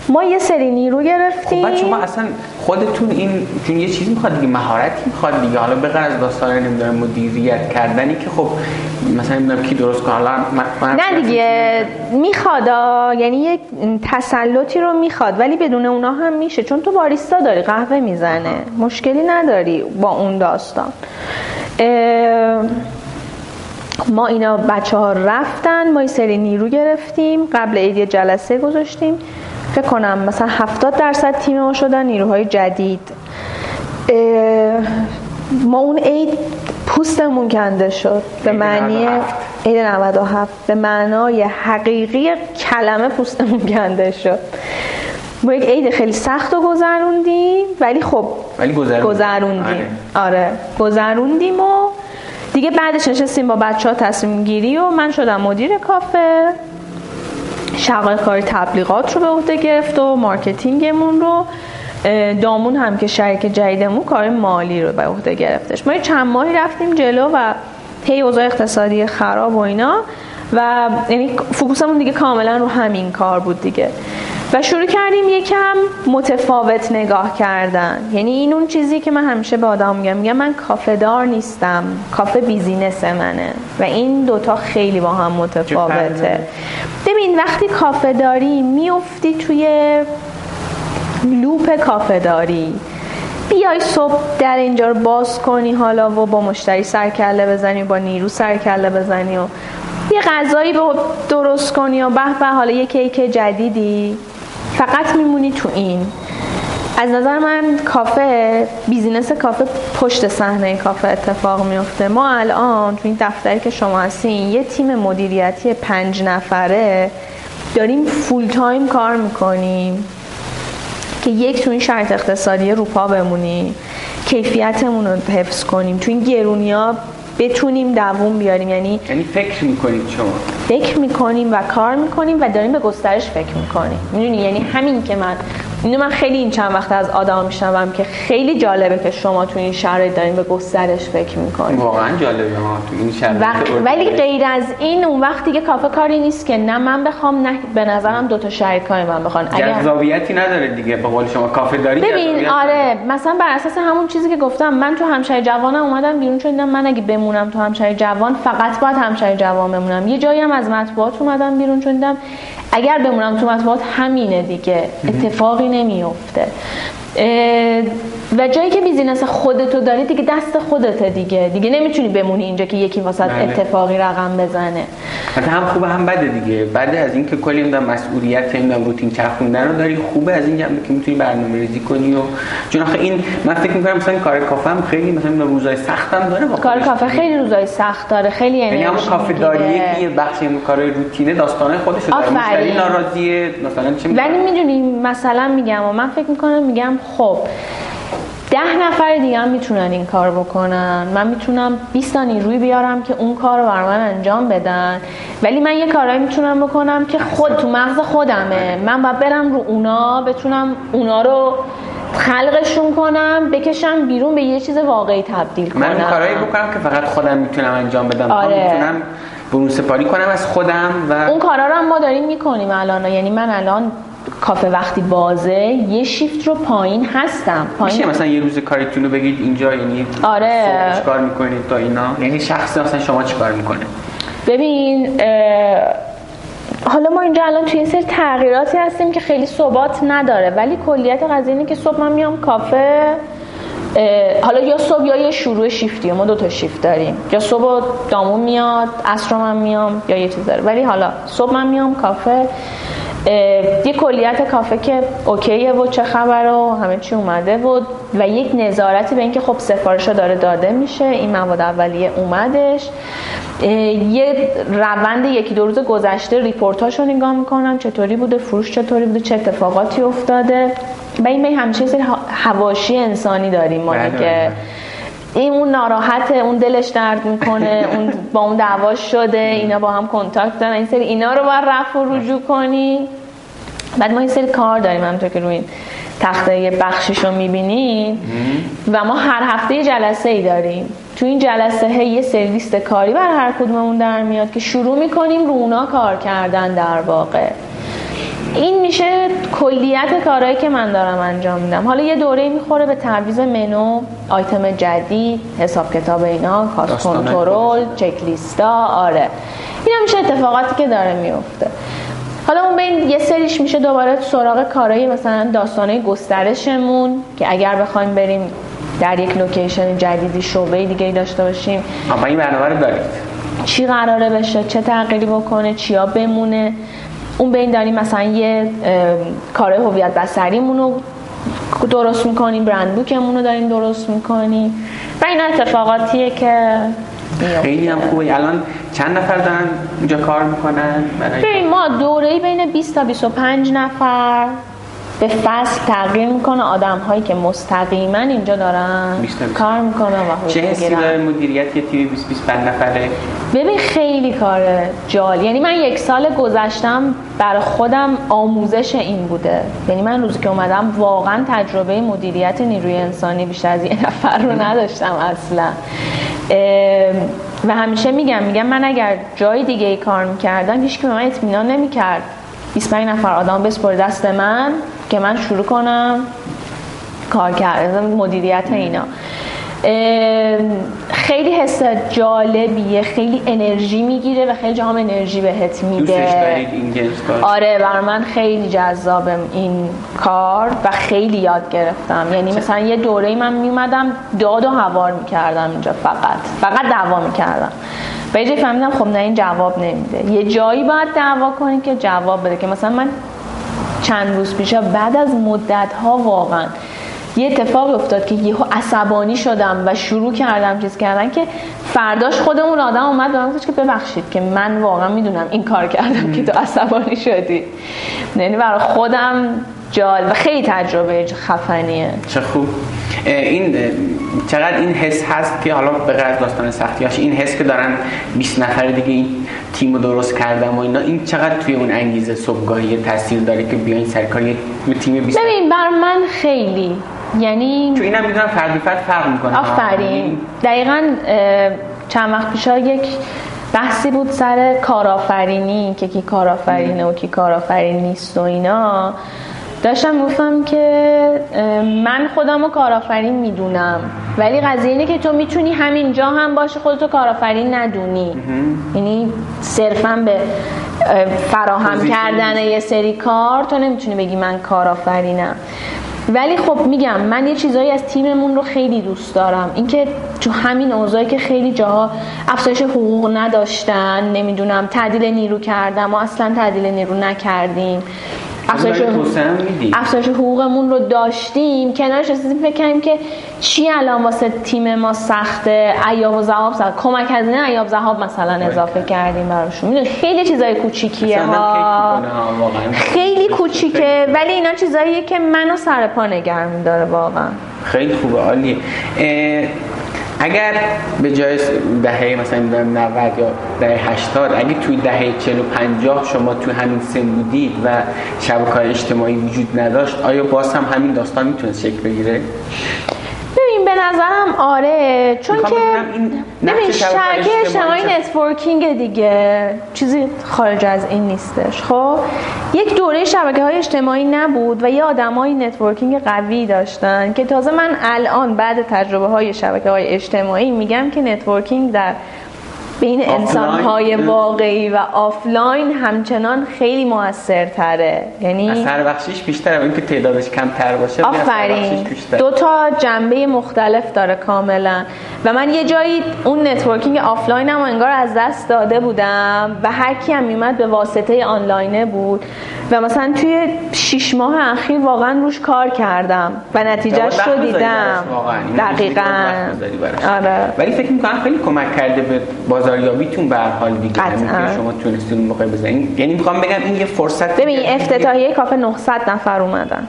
ما یه سری نیرو گرفتیم. خب شما اصلا خودتون این چون یه چیزی می‌خواد دیگه مهارتی می‌خواد دیگه. حالا بغیر از داستان نمی‌دونم مدیریت کردنی که خب مثلا نمی‌دونم کی درست کنه. حالا نه دیگه می‌خواد یعنی یه تسلطی رو می‌خواد ولی بدون اونا هم میشه. چون تو باریستا داری قهوه می‌زنه. مشکلی نداری با اون داستان. ما اینا بچه ها رفتن ما یه سری نیرو گرفتیم. قبل عید جلسه گذاشتیم. فکر کنم مثلا 70 درصد تیم ما شدن نیروهای جدید. ما اون عید پوستمون کنده شد. به معنی عید 97 به معنای حقیقی کلمه پوستمون کنده شد. ما یک عید خیلی سخت رو گذروندیم ولی خب ولی گذروندیم. آره. آره. گذروندیم و دیگه بعدش نشستیم با بچه ها تصمیم گیری و من شدم مدیر کافه. شقایق کار تبلیغات رو به عهده گرفت و marketing مون رو دامون هم که شریک جدیدمون کار مالی رو به عهده گرفتش. ما چند ماهی رفتیم جلو و هی اوضاع اقتصادی خراب و اینا و یعنی focus مون دیگه کاملا رو همین کار بود دیگه. و شروع کردیم یکم متفاوت نگاه کردن. یعنی این اون چیزی که من همیشه به آدم میگم میگم من کافه دار نیستم. کافه business منه. و این دوتا خیلی با هم متفاوته. ببین وقتی کافه داری میفتی توی loop کافه داری. بیای صبح در اینجا رو باز کنی حالا و با مشتری سرکله بزنی با نیرو سرکله بزنی و یه غذایی درست کنی و به به حالا یه کیک جدیدی. فقط میمونی تو این. از نظر من کافه business کافه پشت صحنه کافه اتفاق میفته. ما الان تو این دفتری که شما هستین یه تیم مدیریتی پنج نفره داریم full time کار می‌کنیم که یک تو این شرط اقتصادی رو پا بمونیم کیفیتمون رو حفظ کنیم. تو این گرونی ها بتونیم دووم بیاریم. یعنی یعنی فکر می‌کنید شما؟ فکر می‌کنیم و کار می‌کنیم و داریم به گسترش فکر می‌کنیم. می‌دونی؟ یعنی همین که من اینو من خیلی این چند وقت از آدم میشنوم که خیلی جالبه که شما تو این شرایط دارین به گسترش فکر می‌کنید واقعا جالبه ما تو این شرایط وقت ولی غیر از این اون وقت دیگه کافه کاری نیست که نه من بخوام نه به نظرم دو تا شرایط کاری من بخوام اگر جذابیتی نداره دیگه به قول شما کافه داری ببین آره مثلا بر اساس همون چیزی که گفتم من تو همشهری جوانم اومدم بیرون چون من اگه بمونم تو همشهری جوان فقط باید همشهری جوان بمونم. یه جایی هم از مطبوعات اومدم بیرون چون دیدم اگر بمونم تو مطبوعات همینه دیگه. اتفاقی نمیفته و جایی که بیزینس خودتو داری دیگه دست خودته دیگه. دیگه نمی‌تونی بمونی اینجا که یکی واسه بله. اتفاقی رقم بزنه. حتی هم خوبه هم بده دیگه. بعد از اینکه کلی میدم مسئولیت نمیدم روتین چرخوندن رو داری خوبه از این که می‌تونی برنامه ریزی کنی و چون آخه این من فکر می‌کنم مثلا کار کافه هم خیلی مثلا روزای سخت هم داره کار کافه خیلی روزای سخت داره. خیلی یعنی هم کافه داریه که یه بخشی کارهای روتینه داستانه خودش داره. مشتری ناراضیه مثلا چه ولی می‌دونی مثلا میگم و من فکر می‌کنم میگم خب ده نفر دیگه هم می‌تونن این کار بکنن. من می‌تونم 20 تا نیروی بیارم که اون کار رو بر من انجام بدن. ولی من یه کارایی می‌تونم بکنم که خود تو مغز خودمه. من باید برم رو اونا بتونم اونا رو خلقشون کنم بکشم بیرون به یه چیز واقعی تبدیل کنم. من کارایی بکنم که فقط خودم می‌تونم انجام بدم. آره. می‌تونم برون سپاری کنم از خودم و اون کارا رو هم ما داریم می‌کنیم الان. یعنی من الان کافه وقتی بازه یه شیفت رو پایین هستم. پایین میشه مثلا یه روز کاریتون رو بگید اینجا یعنی آره. چیکار می‌کنید تا اینا؟ یعنی شخص مثلا شما چیکار می‌کنه؟ ببین حالا ما اینجا الان توی سری تغییراتی هستیم که خیلی ثبات نداره ولی کلیت قضیه اینه که صبح من میام کافه حالا یا صبح یا یه شروع شیفتی ما دو تا شیفت داریم. یا صبح دامون میاد عصر من میام یا یه چیز داره. ولی حالا صبح من میام کافه یه کلیت کافه که اوکیه و چه خبر و همه چی اومده بود و یک نظارتی به اینکه خب سفارش داره داده میشه. این مواد اولیه اومدش. یه روند یکی دو روز گذشته ریپورتاش رو نگاه می‌کنم. چطوری بوده؟ فروش چطوری بوده؟ چه اتفاقاتی افتاده؟ و این همیشه سری حواشی انسانی داریم ما دیگه. بله. این اون ناراحته اون دلش درد می‌کنه اون با اون دعواش شده اینا با هم کنتاکت دارن. این سری اینا رو باید رفع و رجوع کنی. بعد ما این سری کار داریم همونطور که روی تخته بخشش رو و ما هر هفته یه جلسه ای داریم. تو این جلسه های یه سرویس کاری بر هر کدوممون در میاد که شروع می‌کنیم رو اونا کار کردن در واقع. این میشه کلیت کارهایی که من دارم انجام میدم. حالا یه دوره می‌خوره به تعویض منو آیتم جدید حساب کتاب اینا کاست کنترل چک لیستا آره. این میشه اتفاقاتی که داره میفته. حالا اون بین یه سریش میشه دوباره سراغ کارهای مثلا داستانه گسترشمون که اگر بخوایم بریم در یک لوکیشن جدیدی شعبه دیگه داشته باشیم. اما این برنامه رو دارید. چی قراره بشه؟ چه تغییری بکنه؟ چیا بمونه؟ اون بین داریم مثلا یه کار هویت بصریمون رو درست می‌کنیم برند بوکمون رو داریم درست می‌کنیم و این اتفاقاتیه که خیلی هم خوبه. الان چند نفر دارن اینجا کار می‌کنن؟ برای ما دوره بین 20 تا 25 نفر. به فصل تغییر می‌کنه. آدم هایی که مستقیما اینجا دارن کار می‌کنن و چه حسی داره مدیریت یه تیم 20 25 نفره؟ ببین خیلی کار جال یعنی من یک سال گذشتم برای خودم آموزش این بوده. یعنی من روزی که اومدم واقعا تجربه مدیریت نیروی انسانی بیشتر از یه نفر رو نداشتم اصلا. و همیشه میگم میگم من اگر جای دیگه ای کار می‌کردم هیچ که به من اطمینان نمی‌کرد. 25 نفر آدم بسپر دست من. که من شروع کنم کار کردن مدیریت اینا. خیلی حس جالبیه خیلی انرژی می‌گیره و خیلی جام انرژی بهت میده. آره بر من خیلی جذاب این کار و خیلی یاد گرفتم. یعنی مثلا یه دوره من میومدم داد و هوار می‌کردم اینجا فقط. فقط دعوا می‌کردم. و یه فهمیدم خب نه این جواب نمیده. یه جایی باید دعوا کنی که جواب بده که مثلا من چند روز پیش بعد از مدت ها واقعا یه اتفاق افتاد که یهو عصبانی شدم و شروع کردم چیز کردن که فرداش خودمون آدم اومد به من که ببخشید که من واقعا می‌دونم این کار کردم که تو عصبانی شدی. یعنی برای خودم جال و خیلی تجربه خفنیه. چه خوب. این چقدر این حس هست که حالا به غیر داستان سختیاش این حس که دارن 20 نفر دیگه این تیم رو درست کردم و اینا این چقدر توی اون انگیزه صبحگاهی تاثیر داره که بیاین سر کار یه تیم 20 ببین بر من خیلی. یعنی چون اینم می‌دونم فرد فرد فرق می‌کنه. آفرین. یعنی دقیقا چند وقت پیشا یک بحثی بود سر کارآفرینی که کی کارآفرینه و کی کارآفرین نیست و اینا. داشتم گفتم که من خودم رو کارآفرین می‌دونم. ولی قضیه اینه که تو می‌تونی همینجا هم باشه خودتو کارآفرین ندونی. یعنی صرفا به فراهم کردن یه سری کار تو نمی‌تونی بگی من کارآفرینم. ولی خب میگم من یه چیزایی از تیممون رو خیلی دوست دارم. اینکه تو همین اوضاعی که خیلی جاها افزایش حقوق نداشتن نمی‌دونم تعدیل نیرو کردم ما اصلا تعدیل نیرو نکردیم. افزایش حقوقمون رو داشتیم. کنارش رسیدیم فکر کنیم که چی الان واسه تیم ما سخته؟ ایاب و زهاب سخت. کمک هزینه ایاب زهاب مثلا اضافه کردیم براشون. می‌دونی خیلی چیزای کوچیکیه ها. خیلی کوچیکه ولی اینا چیزاییه که منو سر پا نگرم داره واقعا. خیلی خوبه عالیه. اگر به جای دهه مثلا 90 یا دهه 80 اگه توی دهه 40 و 50 شما توی همین سن بودید و شبکه اجتماعی وجود نداشت آیا باز هم همین داستان می‌تونست شکل بگیره؟ ببین به نظرم آره چون که ببین شبکه اجتماعی networking دیگه چیزی خارج از این نیستش. خب یک دوره شبکه های اجتماعی نبود و یه آدم های networking قوی داشتن که تازه من الان بعد تجربه های شبکه های اجتماعی میگم که networking در بین انسانهای واقعی و آفلاین همچنان خیلی موثرتره. یعنی اثر بخشیش بیشتره. این که تعدادش کمتر باشه آفرین. دو تا جنبه مختلف داره کاملا. و من یه جایی اون networking آفلاین هم انگار از دست داده بودم و هر کی هم میومد به واسطه آنلاینه بود. و مثلا توی شیش ماه اخیر واقعا روش کار کردم و نتیجهش رو دیدم. دقیقا. آره. ولی فکر می‌کنم خیلی کمک کرده به بازاریابیتون به هر حال دیگه که شما تونستید اون موقع بزنین. یعنی می‌خوام بگم این یه فرصت ببین افتتاحیه کافه 900 نفر اومدن.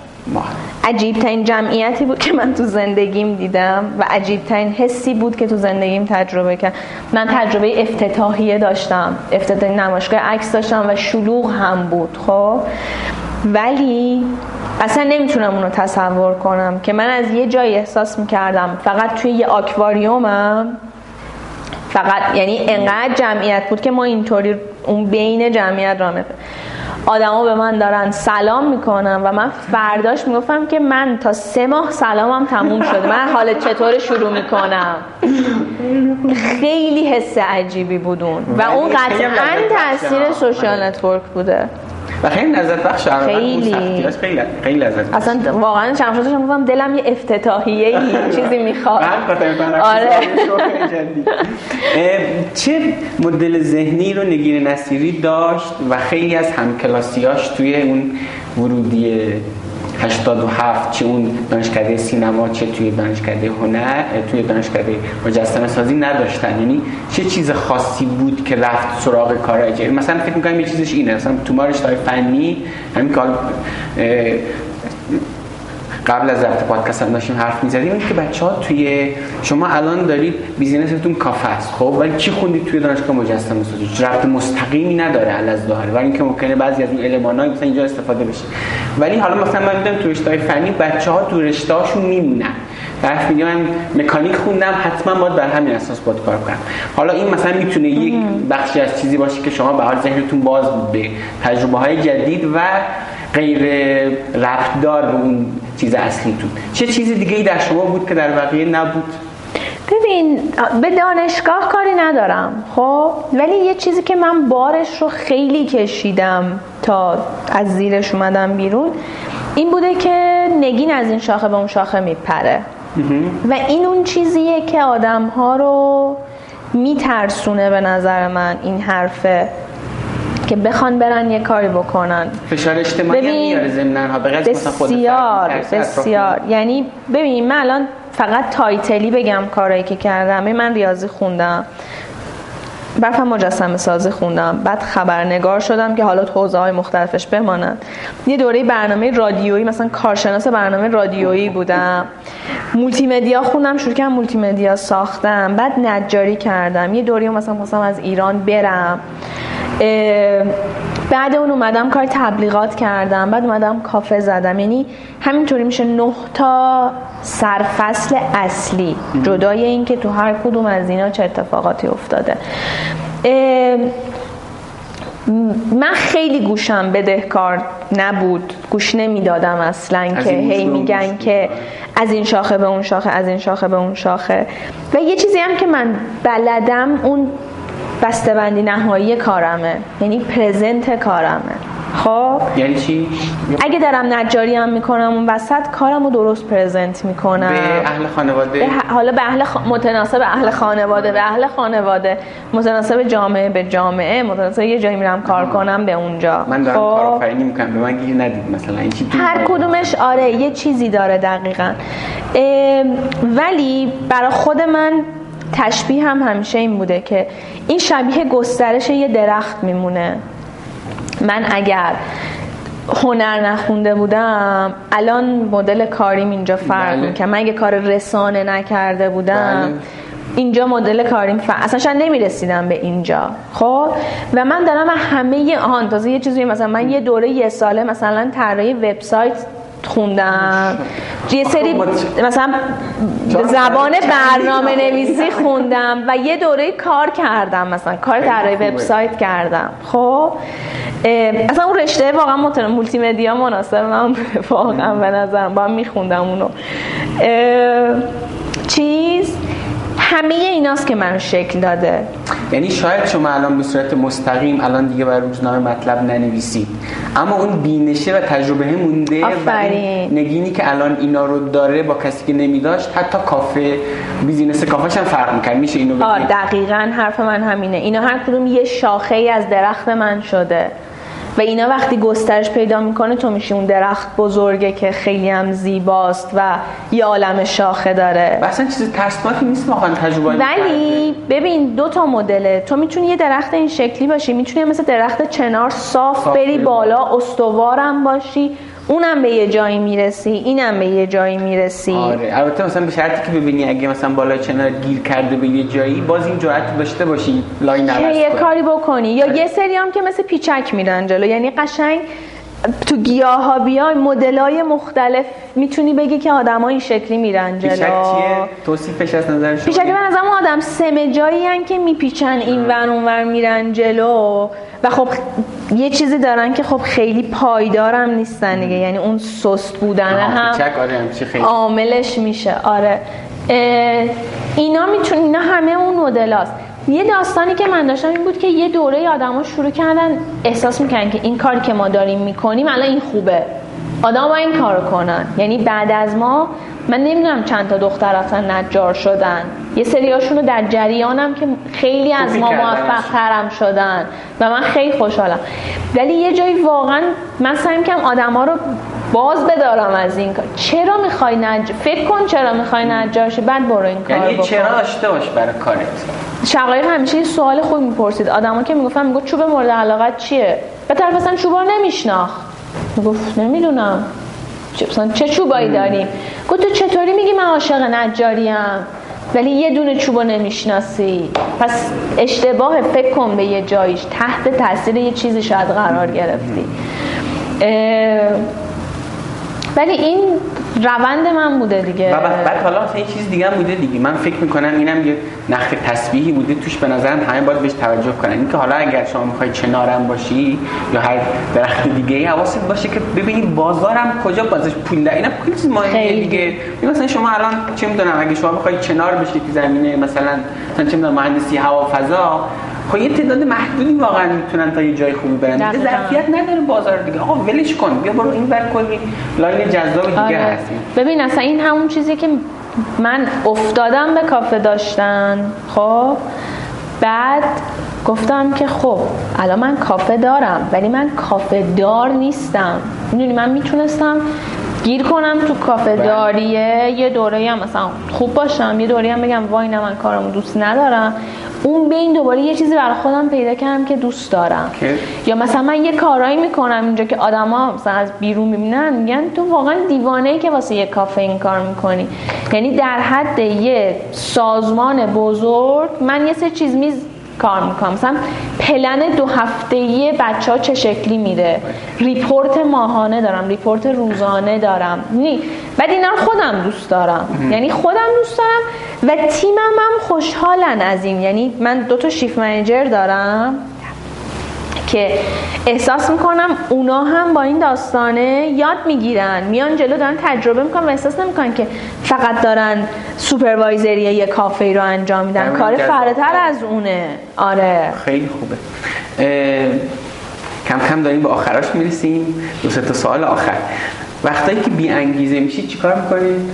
عجیب ترین جمعیتی بود که من تو زندگیم دیدم و عجیب ترین حسی بود که تو زندگیم تجربه کردم من تجربه افتتاحیه داشتم افتتاح نمایشگاه عکس داشتم و شلوغ هم بود خب. ولی اصلا نمی‌تونم اونو تصور کنم که من از یه جایی احساس می‌کردم. فقط توی یه آکواریومم فقط یعنی انقدر جمعیت بود که ما اینطوری اون بین جمعیت را آدما به من دارن سلام می‌کنن و من فرداش می‌گفتم که من تا سه ماه سلامم تموم شده. من حال چطور شروع می‌کنم؟ خیلی حس عجیبی بود اون. و اون قطعا تاثیر سوشال نتورک بوده. و خیلی لذت بخش خیلی. خیلی خیلی لذت بخش. اصلا واقعا شمشادش گفتم دلم یه افتتاحیه چیزی می‌خواد. آره. *laughs* چه مدل ذهنی رو نگین نصیری داشت و خیلی از همکلاسیاش توی اون ورودی 87 چه اون دانشکده سینما چه توی دانشکده هنر توی دانشکده مجسمه سازی نداشتن. یعنی چه چیز خاصی بود که رفت سراغ کار اجاری مثلا فکر می‌کنم یه چیزش اینه. مثلا تو رشته فنی همین کار قبل از ضبط پادکست هم داشتیم حرف می‌زدیم که بچه ها توی شما الان دارید بیزینستون کافه است خب؟ ولی چی خوندید توی دانشگاه مجسمه سازی؟ ربط مستقیمی نداره از ظاهر ولی اینکه ممکنه بعضی از اون المان‌ها مثلا اینجا استفاده بشه. ولی حالا مثلا من دیدم تو رشته فنی بچه‌ها تو رشته‌هاشون میمونن. طرف میگه من مکانیک خوندم حتما باید بر همین اساس باید کار کنم. حالا این مثلا می‌تونه یک بخشی از چیزی باشه که شما به حال ذهنتون باز بود به تجربه های جدید و غیر رفتار به اون چیز اصلیتون چه چیز دیگه ای در شما بود که در بقیه نبود؟ ببین به دانشگاه کاری ندارم خب؟ ولی یه چیزی که من بارش رو خیلی کشیدم تا از زیرش اومدم بیرون این بوده که نگین از این شاخه به اون شاخه میپره. و این اون چیزیه که آدم ها رو میترسونه به نظر من این حرفه. که بخوان برن یه کاری بکنن. فشار اجتماعی میاره ضمن ها بسیار بسیار. یعنی ببین من الان فقط title ی بگم کارایی که کردم. من ریاضی خوندم. رفتم مجسمه سازی خوندم. بعد خبرنگار شدم که حالا حوزه های مختلفش بماند. یه دوره برنامه رادیویی مثلا کارشناس برنامه رادیویی بودم. مولتی مدیا خوندم شروع کردم مولتی مدیا ساختم. بعد نجاری کردم. یه دوره مثلا مثلا از ایران برم. بعد اون اومدم کار تبلیغات کردم بعد اومدم کافه زدم. یعنی همینطوری میشه نه تا سرفصل اصلی جدای این که تو هر کدوم از اینا چه اتفاقاتی افتاده. من خیلی گوشم بدهکار نبود گوش نمی‌دادم اصلا که هی میگن که از این شاخه به اون شاخه از این شاخه به اون شاخه. و یه چیزی هم که من بلدم اون بسته‌بندی نهایی کارمه. یعنی پرزنت کارمه. خب؟ یعنی چی؟ اگه دارم نجاری هم می‌کنم اون وسط کارمو درست پرزنت می‌کنم. به اهل خانواده؟ حالا به اهل متناسب اهل خانواده به اهل خانواده. متناسب جامعه به جامعه. متناسب یه جایی میرم کار کنم به اونجا. من دارم خب؟ کارآفرینی می‌کنم. به من گیر ندید مثلا. این چی هر کدومش؟ آره یه چیزی داره دقیقا. ولی برای خود من تشبیه هم همیشه این بوده که این شبیه گسترش یه درخت میمونه من اگر هنر نخونده بودم الان مدل کاریم اینجا فرق بله. که من اگه کار رسانه نکرده بودم بله. اینجا مدل کاریم فرق اصلا شاید نمی‌رسیدم به اینجا خب و من دارم همه آن تازه یه چیزی مثلا من یه دوره یه ساله مثلا طراحی وبسایت خوندم. یه سری مثلا زبان برنامه نویسی خوندم و یه دوره کار کردم مثلا. کار طراحی وبسایت کردم. خب؟ اصلا اون رشته واقعا متن مولتی مدیا مناسب. من واقعا به نظرم با میخوندم اونو. چیز؟ همه ایناست که من شکل داده. یعنی شاید شما الان به صورت مستقیم الان دیگه بر روزنامه مطلب ننویسید. اما اون بینشه و تجربه مونده و نگینی که الان اینا رو داره با کسی که نمیداشت حتی کافه بیزینس کافهش هم فرق می‌کنه میشه اینو بگید؟ دقیقا حرف من همینه. اینا هر کدوم یه شاخه ای از درخت من شده. و اینا وقتی گسترش پیدا می‌کنه تو میشی اون درخت بزرگه که خیلی هم زیباست و یه عالم شاخه داره. اصلا چیز ترسناکی نیست واقعا تجربه ولی ببین دو تا مدله. تو می‌تونی یه درخت این شکلی باشی می‌تونی مثل درخت چنار صاف, صاف بری بالا. استوارم باشی. اونم به یه جایی می‌رسی اینم به یه جایی می‌رسی. آره البته مثلا به شرطی که ببینی اگه مثلا بالا چنار گیر کرده به یه جایی باز این جرأت داشته باشی لاین یه کاری بکنی. یا آره. یه سری هم که مثل پیچک میرن جلو. یعنی قشنگ تو گیاه ها بیای مدل های مختلف. می‌تونی بگی که آدم ها این شکلی میرن جلو. چیه؟ توصیفش از نظر شما من از آدم سمه جایی هن که میپیچن این ور اون ور میرن جلو. و خب یه چیزی دارن که خب خیلی پایدارم نیستن دیگه. یعنی اون سست بودن هم عاملش میشه. آره. اینا میتون اینا همه اون مدل هست. یه داستانی که من داشتم این بود که یه دوره آدما شروع کردن احساس می‌کنن که این کاری که ما داریم می‌کنیم الان این خوبه. آدم این کار کنن. یعنی بعد از ما من نمی‌دونم چند تا دختر اصلا نجار شدن. یه سریاشون رو در جریانم که خیلی از ما موفق ترم شدن و من خیلی خوشحالم. ولی یه جایی واقعا من سعی کم آدم ها رو باز بدارم از این کار. چرا می‌خوای نج فکر کن چرا می‌خوای نجار شی بعد برو این کار یعنی چرا داشته باش برای کارت؟ شقایق همیشه یه سوال خود می‌پرسید. آدما که می‌گفتن می‌گفت چوب مورد علاقت چیه؟ به طرف اصلا چوبا نمیشناخت. می‌گفت نمی‌دونم. چه چه چوبایی داریم؟ گفت تو چطوری میگی من عاشق نجاریم؟ ولی یه دونه چوبو نمی‌شناسی. پس اشتباه فکر کن به یه جایش. تحت تاثیر یه چیزی شاید قرار گرفتی. ولی این روند من بوده دیگه. و بعد حالا مثلا یه چیز دیگه هم بوده دیگه. من فکر می‌کنم اینم یه نخ تسبیحی بوده. توش به نظرم همه باید بهش توجه کنن. اینکه حالا اگر شما می‌خوای چنارم باشی یا هر درخت دیگه ای حواست باشه که ببینید بازارم کجا بازش پول ده اینا خیلی چیز مهمه دیگه. مثلا شما الان چه می‌دونم اگه شما می‌خوای چنار بشی که زمینه مثلا مثلا چه می‌دونم مهندسی هوا فضا خب یه تعداد محدودی واقعا می‌تونن تا یه جای خوبی برن. دیگه ظرفیت نداره بازار دیگه. آقا ولش کن. بیا برو این بر کلی لاین جذاب دیگه آره. هستی ببین اصلا این همون چیزی که من افتادم به کافه داشتن. خب؟ بعد گفتم که خب الان من کافه دارم ولی من کافه دار نیستم. می‌دونی من می‌تونستم گیر کنم تو کافه بله. داریه. یه دوره هم مثلا خوب باشم. یه دوره هم بگم وای نه من کارمو دوست ندارم. اون بین دوباره یه چیزی برای خودم پیدا کردم که دوست دارم که؟ یا مثلا من یه کارایی می‌کنم اینجا که آدما مثلا از بیرون می‌بینن میگن تو واقعا دیوانه ای که واسه یه کافه این کار می‌کنی یعنی در حد یه سازمان بزرگ من یه سه چیز میز کار می‌کنم. مثلا پلن دو هفته بچه ها چه شکلی میره report ماهانه دارم report روزانه دارم. یعنی بعد اینا رو خودم دوست دارم. یعنی خودم دوست دارم و تیمم هم خوشحالن از این. یعنی من دو تا shift manager دارم. که احساس می‌کنم اونا هم با این داستانه یاد می‌گیرن. میان جلو دارن تجربه می‌کنن و احساس نمی‌کنن که فقط دارن supervisor ی یه کافه رو انجام میدن. کار. فراتر از اونه. آره. خیلی خوبه. کم کم داریم به آخراش می‌رسیم. دو سه تا سوال آخر. وقتایی که بی انگیزه میشید چیکار می‌کنید؟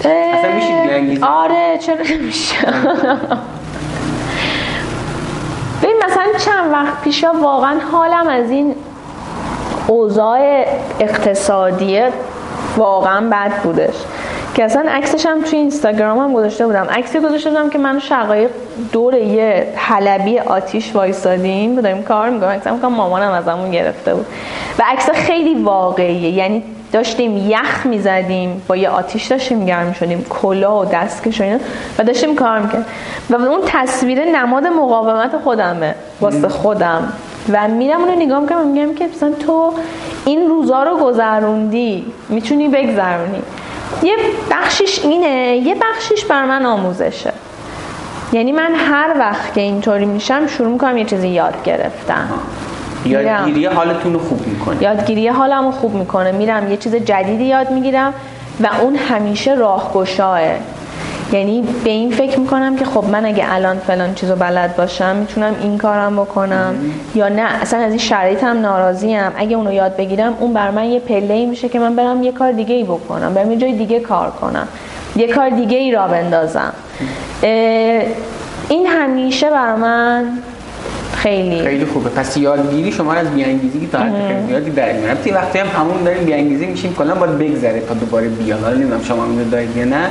اصلا میشید بی‌انگیزه؟ آره چرا نمیشه ببین مثلا چند وقت پیشا واقعا حالم از این اوضاع اقتصادی واقعا بد بودش. که اصلا عکسش هم توی اینستاگرام هم گذاشته بودم. عکسی گذاشته بودم که من شقایق دور یه حلبی آتیش وایسادیم داریم کار می‌کنم عکس هم مامانم ازمون گرفته بود. و عکس خیلی واقعیه. یعنی داشتیم یخ می‌زدیم با یه آتیش داشتیم گرم شدیم کلا و دستکش و و داشتیم کار می‌کرد و اون تصویر نماد مقاومت خودمه واسه خودم. و میرم اونو نگاه می‌کنم و میگم که مثلا تو این روزا رو گذروندی می‌تونی بگذرونی. یه بخشیش اینه یه بخشیش بر من آموزشه. یعنی من هر وقت که اینطوری میشم شروع می‌کنم یه چیزی یاد گرفتن. یادگیری حالتون رو خوب می‌کنه. یادگیری حالمو خوب می‌کنه. میرم یه چیز جدیدی یاد می‌گیرم و اون همیشه راهگشاه یعنی به این فکر می‌کنم که خب من اگه الان فلان چیزو بلد باشم می‌تونم این کارم بکنم. یا نه اصلا از این شرایطم ناراضیم. اگه اونو یاد بگیرم اون بر من یه پله ای میشه که من برم یه کار دیگه ای بکنم. برم یه جای دیگه کار کنم. یه کار دیگه ای را بندازم. اه، این همیشه بر من خیلی. خیلی خوبه. پس یادگیری شما از بیانگیزگی تا حد خیلی زیادی در میاره یه وقتی هم همون داریم بیانگیزی میشیم کلا باید بگذره تا دوباره بیاد. حالا نمی‌دونم شما اینو دارید یا نه.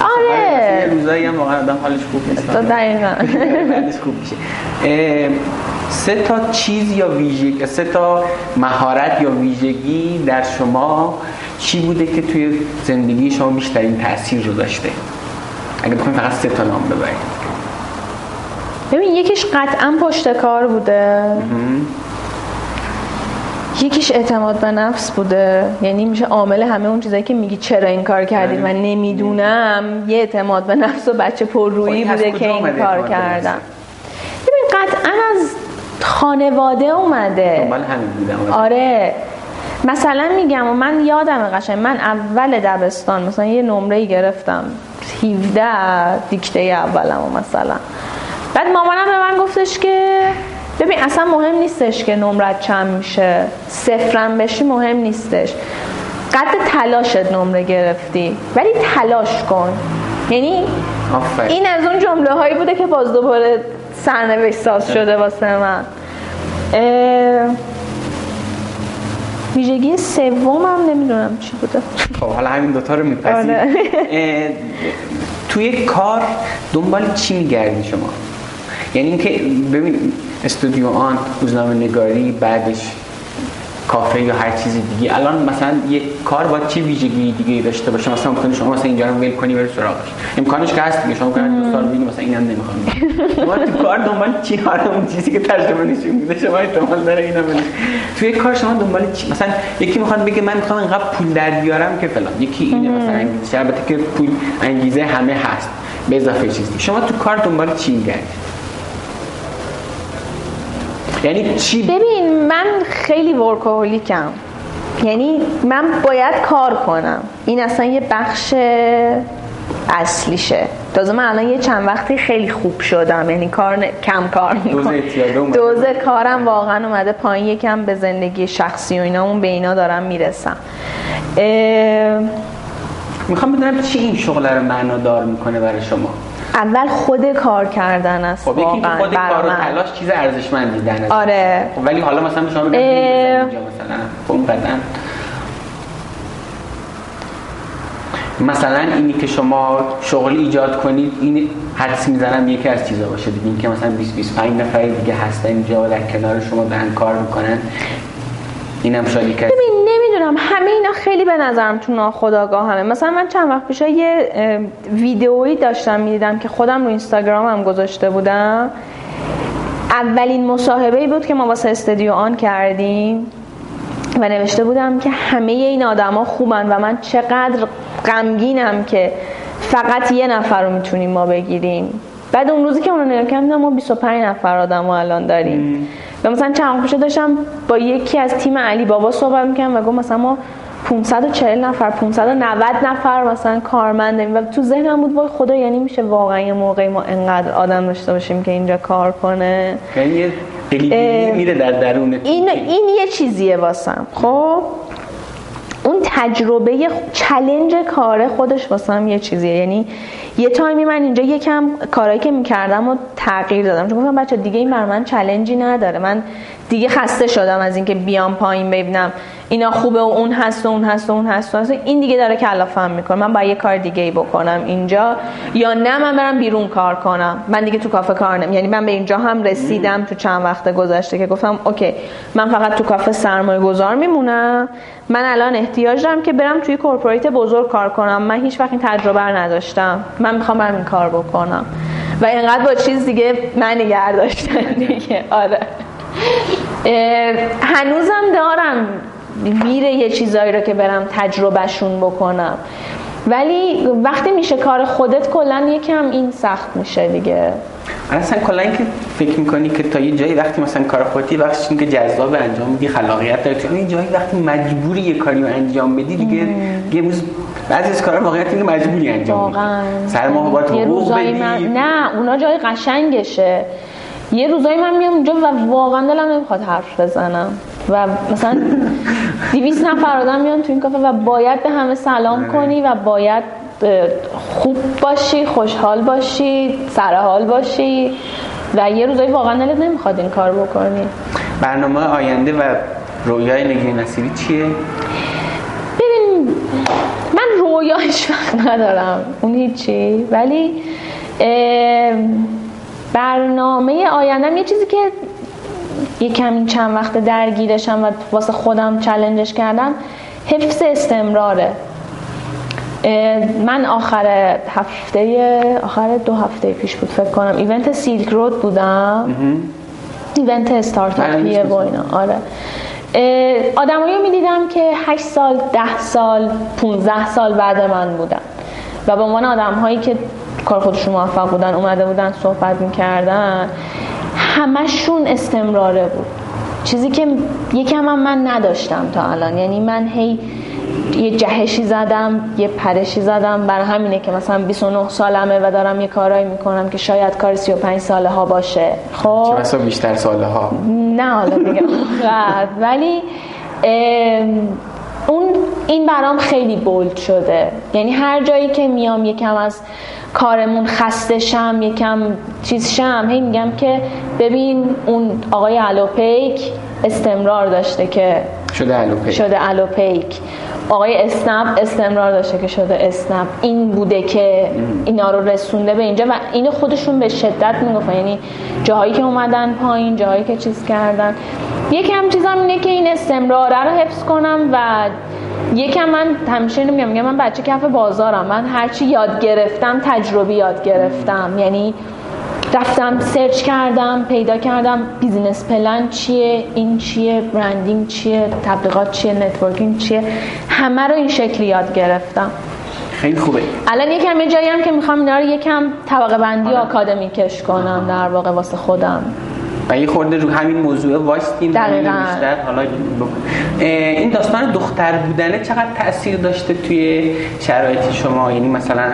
آره. روزایی هم واقعا آدم حالش خوب نیست. بعدش *laughs* خوب میشه. سه تا چیز یا ویژگی سه تا مهارت یا ویژگی در شما چی بوده که توی زندگی شما بیشترین تاثیر رو داشته؟ اگه بخوایم فقط سه تا نام ببرید ببین یکیش قطعا پشت کار بوده. یکیش اعتماد به نفس بوده. یعنی میشه عامل همه اون چیزایی که میگی چرا این کار کردید من نمی‌دونم. یه اعتماد به نفس و بچه پررویی خب بوده که این کار کردم؟ ببین قطعا از خانواده اومده. آره. مثلا میگم و من یادم قشنگ. من اول دبستان مثلا یه نمره گرفتم. 17 دیکته اولم مثلا. بعد مامانم به من گفتش که ببین اصلا مهم نیستش که نمرت چند میشه. صفرم بشی مهم نیستش. قد تلاشت نمره گرفتی. ولی تلاش کن. یعنی این از اون جمله هایی بوده که باز دوباره سرنوشت ساز شده واسه من. ویژگی سومم نمی‌دونم چی بوده. خب حالا همین دوتا رو میپسید آره. توی کار دنبال چی میگردی شما؟ یعنی اینکه ببین استودیو آن روزنامه نگاری بعدش کافه یا هر چیزی دیگه. الان مثلا یه کار باید چه ویژگی دیگه داشته باشه؟ مثلا ممکنه شما مثلا اینجا رو ول کنی بری سراغش. امکانش که هست دیگه. شما کنید دو سال بگی مثلا اینم نمی‌خوام. شما تو کار دنبال چی؟ حالا اون چیزی که ترجمه نشون میده. شما احتمال داره اینم بده. توی کار شما دنبال چی؟ مثلا یکی می‌خواد بگه من می‌خوام اینقدر پول در بیارم که فلان. یکی اینه مثلا انگیزه البته که پول انگیزه همه هست. به اضافه چیزی شما تو کار دنبال چی میگردید یعنی چی؟ ببین من خیلی ورکوهولیکم یعنی من باید کار کنم. این اصلا یه بخش اصلیشه. تازه من الان یه چند وقتی خیلی خوب شدم. یعنی کار ن- کم کار می‌کنم. دوز کارم واقعا اومده پایین. یکم به زندگی شخصی و اینا اون به اینا دارم می‌رسم. اه، می‌خوام بدونم چی این شغل رو معنادار می‌کنه برای شما؟ اول خود کار کردن است خب یکی خود کار و من. تلاش چیز ارزشمندی در نظر آره. خب ولی حالا مثلا شما بگم. اینجا مثلا خب مثلا اینی که شما شغل ایجاد کنید این حدس می‌زنم یکی از چیزا باشه دیگه اینکه مثلا 20 25 نفر دیگه هستن اینجا و در کنار شما دارن کار می‌کنن اینم شاید یکی از نمی‌دونم. همه اینا خیلی به نظرم تو ناخودآگاه همه مثلا من چند وقت پیش یه ویدئویی داشتم می‌دیدم که خودم رو اینستاگرامم گذاشته بودم. اولین مصاحبه ای بود که ما واسه استودیو آن کردیم و نوشته بودم که همه این آدما خوبن و من چقدر غمگینم که فقط یه نفر رو می‌تونیم ما بگیریم. بعد اون روزی که اون رو نگاه کردم ما 25 نفر آدم الان داریم. و مثلا چند پیش داشتم با یکی از تیم علی بابا صحبت می‌کنم و گفت مثلا ما 540 نفر 590 نفر مثلا کارمند داریم. و تو ذهنم بود وای خدا یعنی میشه واقعا یه موقعی ما انقدر آدم داشته باشیم که اینجا کار کنه. یعنی میره در درون این این یه چیزیه واسم. خب؟ اون تجربه چلنج کار خودش واسم یه چیزیه. یعنی یه تایمی من اینجا یکم کارهایی که می‌کردم و تغییر دادم. چون گفتم بچه دیگه این بر من چلنجی نداره. من دیگه خسته شدم از اینکه بیام پایین ببینم. اینا خوبه و اون هست و اون هست و اون هست و هست. این دیگه داره کلافم می‌کنه. من باید یه کار دیگه ای بکنم اینجا. یا نه من برم بیرون کار کنم. من دیگه تو کافه کار یعنی من به اینجا هم رسیدم تو چند وقت گذشته که گفتم OK من فقط تو کافه سرمایه گذار میمونم. من الان احتیاج دارم که برم توی corporate بزرگ کار کنم. من هیچ وقت این تجربه نداشتم. من می‌خوام برم این کار بکنم. و اینقدر با چیز دیگه من نگه داشتن دیگه. آره. هنوزم دارم میره یه چیزایی رو که برم تجربهشون بکنم. ولی وقتی میشه کار خودت کلا یکم این سخت میشه دیگه. اصلا کلا اینکه فکر می‌کنی که تا یه جایی وقتی مثلا کار خودتی وقتی که جذاب انجام میدی خلاقیت داری. تو این جایی وقتی مجبوری یه کاری رو انجام بدی دیگه یه روز بعضی از کارا واقعیت اینه مجبوری انجام بدی. واقعا. سر ماه باید یه حقوق روزایی بدی. من... نه اونا جای قشنگشه. یه روزایی من میام اونجا و واقعا دلم نمی‌خواد حرف بزنم. و مثلا دیویس نفر آدم میان تو این کافه و باید به همه سلام کنی و باید خوب باشی خوشحال باشی سرحال باشی و یه روزایی واقعا دلت نمی‌خواد این کار بکنی. برنامه آینده و رویای نگین نصیری چیه؟ ببین من رویاش وقت ندارم اون هیچی. ولی برنامه آیندم یه چیزی که یه کمی چند وقت درگیرشم و واسه خودم چلنجش کردم حفظ استمراره. من آخر هفته آخر دو هفته پیش بود فکر کنم. ایونت سیلک رود بودم. ایونت استارتاپیه و اینا. آره. آدمایی رو می‌دیدم که 8 سال 10 سال 15 سال بعد من بودن. و به عنوان آدم هایی که کار خودشون موفق بودن اومده بودن صحبت می‌کردن. همشون استمراره بود. چیزی که یکم هم من نداشتم تا الان. یعنی من هی یه جهشی زدم یه پرشی زدم. برای همینه که مثلا 29 سالمه و دارم یه کارایی می‌کنم که شاید کار 35 ساله ها باشه. خب؟ چه بسا بیشتر ساله ها نه حالا دیگه. *laughs* اونقدر. ولی اون این برام خیلی بولد شده. یعنی هر جایی که میام یکم از کارمون خسته شم یکم چیز شم. هی میگم که ببین اون آقای الوپیک استمرار داشته که شده علوپه شده الوپیک. آقای اسنپ استمرار داشته که شده اسنپ. این بوده که اینا رو رسونده به اینجا و اینو خودشون به شدت می‌گفتن. یعنی جاهایی که اومدن پایین جاهایی که چیز کردن. یکم چیزم اینه که این استمراره رو حفظ کنم و یکم من همیشه اینو میگم میگم من بچه کف بازارم من هرچی یاد گرفتم تجربی یاد گرفتم. یعنی رفتم search کردم پیدا کردم business plan چیه این چیه branding چیه تبلیغات چیه networking چیه همه رو این شکلی یاد گرفتم. خیلی خوبه. الان یکم یه جایی هم که می‌خوام اینا رو یکم طبقه بندی و آکادمیکش کنم در واقع واسه خودم. و یه خورده رو همین موضوع وایستیم دقیقاً. بیشتر. حالا این داستان دختر بودنه چقدر تاثیر داشته توی شرایط شما؟ یعنی مثلا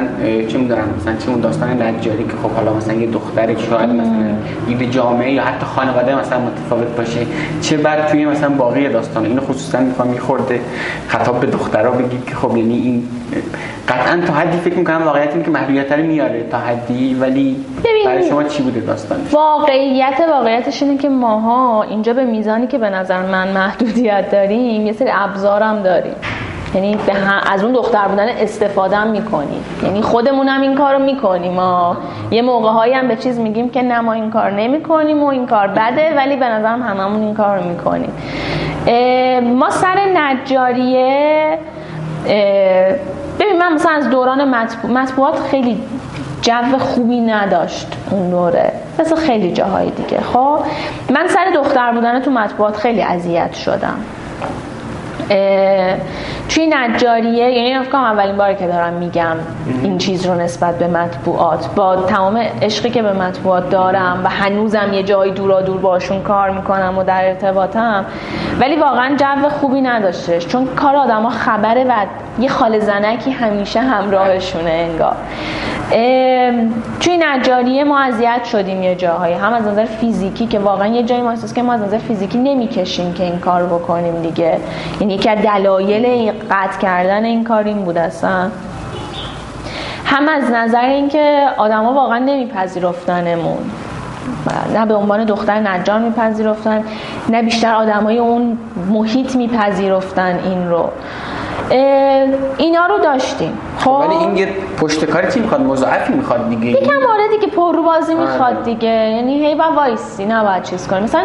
چه می‌دونم مثلا چه اون داستان نجاری که خب حالا مثلا یه دختر شاید مثلا دید جامعه یا حتی خانواده مثلا متفاوت باشه. چه بعد توی مثلا باقی داستان؟ اینو خصوصا می‌خوام یه خورده خطاب به دخترها بگید که خب یعنی این قطعا تا حدی فکر می‌کنم واقعیت این که محدودیت رو میاره تا حدی ولی برای شما چی بوده داستان واقعیت واقعیتش اینه که ماها اینجا به میزانی که به نظر من محدودیت داریم یه سری ابزارم داریم. یعنی به از اون دختر بودن استفاده هم می‌کنیم. یعنی خودمون هم این کار رو می‌کنیم. ما یه موقع هایی هم به چیز میگیم که نه ما این کار نمی کنیم و این کار بده ولی به نظرم هممون این کار رو می‌کنیم. ما سر نجاریه ببین من مثلا از دوران مطبوعات خیلی جو خوبی نداشت اون دوره. مثل خیلی جاهای دیگه. خب من سر دختر بودن تو مطبوعات خیلی اذیت شدم. توی نجاریه یعنی فکر اولین باری که دارم میگم این چیز رو نسبت به مطبوعات. با تمام عشقی که به مطبوعات دارم و هنوزم یه جایی دورا دور باشون کار می‌کنم و در ارتباطم ولی واقعا جو خوبی نداشتش. چون کار آدما خبره و یه خال زنکی همیشه همراهشونه انگار. توی نجاریه ما اذیت شدیم یه جاهایی. هم از نظر فیزیکی که واقعا یه جایی ما احساس که ما از نظر فیزیکی نمی‌کشیم که این کار بکنیم دیگه. یعنی یکی از دلایل قطع کردن این کار این بود اصلا. هم از نظر اینکه آدما واقعا نمیپذیرفتنمون. نه به عنوان دختر نجار میپذیرفتن نه بیشتر آدمای اون محیط میپذیرفتن این رو. اینا رو داشتیم. خب؟ ولی این یه پشتکاری چی می‌خواد مضاعفی می‌خواد دیگه. یکم آره دیگه پررو بازی. می‌خواد دیگه. یعنی هی با وایسی باید چیز کنی مثلا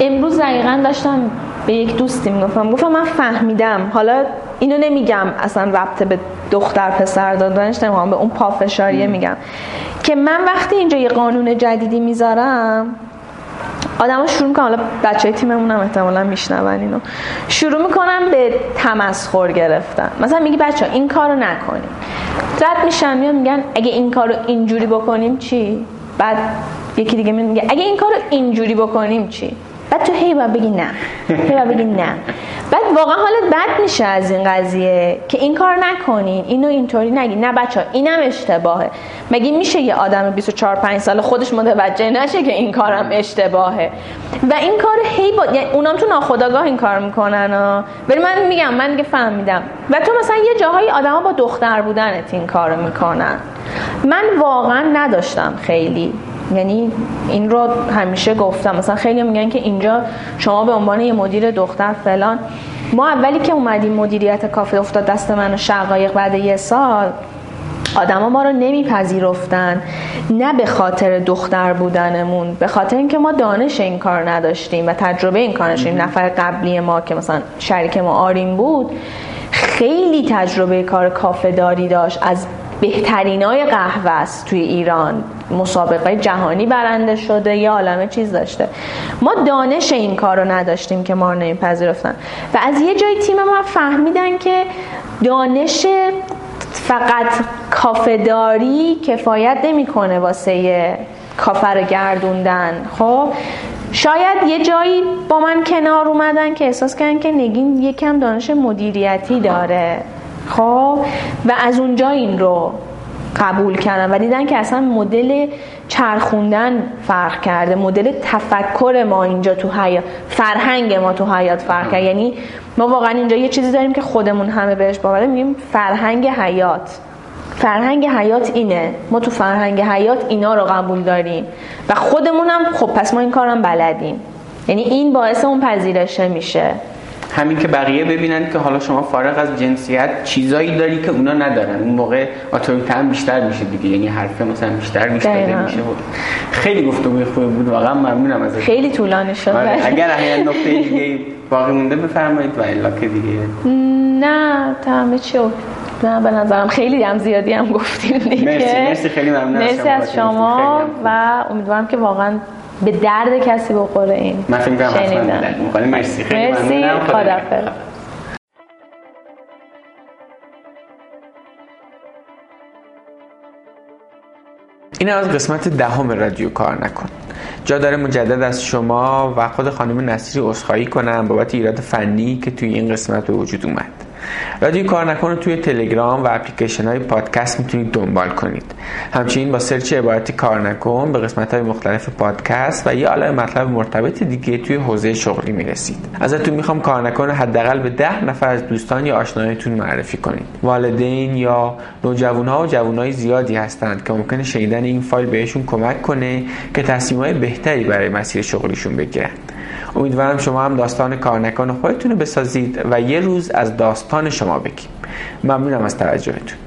امروز دقیقا داشتم به یک دوستی می‌گفتم. گفتم من فهمیدم. حالا اینو نمیگم. اصلا ربط به دختر پسر دادنش نمیگم به اون پافشاریه میگم. که من وقتی اینجا یه قانون جدیدی می‌ذارم آدم شروع می‌کنن حالا بچه تیممون هم احتمالا میشنون اینو. شروع می‌کنم به تمسخر گرفتن. مثلا میگی بچه این کارو نکنیم. رد میشن میان میگن اگه این کارو اینجوری بکنیم چی؟ بعد یکی دیگه میگه اگه این کارو اینجوری بکنیم چی؟ بعد تو هی باید بگی نه. هی باید بگی نه. بعد واقعا حالت بد میشه از این قضیه که این کار نکنین اینو اینطوری نگی. نه بچه اینم اشتباهه. مگه میشه یه آدم 24 5 سال خودش متوجه نشه که این کارم اشتباهه؟ و این کار هی با یعنی اونام تو ناخداگاه این کار می‌کنن ها. ولی من میگم من دیگه فهمیدم. و تو مثلا یه جاهای آدما با دختر بودنت این کارو می‌کنن. من واقعا نداشتم خیلی. یعنی این رو همیشه گفتم. مثلا خیلی میگن که اینجا شما به عنوان یه مدیر دختر فلان. ما اولی که اومدیم مدیریت کافه افتاد دست من و شقایق بعد یه سال آدما ما رو نمیپذیرفتن. نه به خاطر دختر بودنمون به خاطر اینکه ما دانش این کار نداشتیم و تجربه این کار نداشتیم. نفر قبلی ما که مثلا شریک ما آرین بود خیلی تجربه کار کافه داری داشت. از بهترین های قهوه است توی ایران. مسابقه جهانی برنده شده یا عالمه چیز داشته. ما دانش این کار رو نداشتیم که ما رو نمیپذیرفتن. و از یه جای تیم ما فهمیدن که دانش فقط کافهداری کفایت نمی‌کنه واسه کافه رو گردوندن. خب شاید یه جایی با من کنار اومدن که احساس کردن که نگین یکم دانش مدیریتی داره. خب و از اونجا این رو قبول کردن و دیدن که اصلا مدل چرخوندن فرق کرده. مدل تفکر ما اینجا تو حیات فرهنگ ما تو حیات فرق کرده یعنی ما واقعا اینجا یه چیزی داریم که خودمون همه بهش باوره میگیم فرهنگ حیات فرهنگ حیات اینه. ما تو فرهنگ حیات اینا رو قبول داریم. و خودمونم خب پس ما این کارم بلدیم. یعنی این باعث اون پذیرشه میشه. همین که بقیه ببینن که حالا شما فارغ از جنسیت چیزایی داری که اونا ندارن. اون موقع اتوریته هم بیشتر میشه دیگه. یعنی حرف مثلا بیشتر میشه میشه. خیلی گفتگوی خوبی بود. واقعا ممنونم ازت. خیلی طولانی شد. آره. اگر احیانا نکته دیگه باقی مونده بفرمایید و الا که دیگه. نه تمام چی نه به نظرم خیلی هم زیادی هم گفتیم دیگه. مرسی مرسی خیلی ممنون مرسی از شما و امیدوارم که واقعا به درد کسی بخوره این. من فکر کنم حتما مرسی. خیلی خدافظ این از قسمت دهم رادیو کار نکن. جا داره مجدد از شما و خود خانم نصیری عذرخواهی کنم بابت ایراد فنی که توی این قسمت به وجود اومد. رادیو کار نکن توی تلگرام و اپلیکیشن های پادکست می‌تونید دنبال کنید. همچنین با سرچ عبارتی کار نکن به قسمت های مختلف پادکست و یه عالم مطلب مرتبط دیگه توی حوزه شغلی می‌رسید. ازتون می‌خوام کار نکن حداقل به ده نفر از دوستان یا آشنایتون معرفی کنید. والدین یا نوجوان ها و جوان های زیادی هستند که ممکنه شنیدن این فایل بهشون کمک کنه که تصمیم های بهتری برای مسیر شغلیشون بگیرن. امیدوارم شما هم داستان کارنکان خودتون رو بسازید و یه روز از داستان شما بگیم. ممنونم از توجهتون.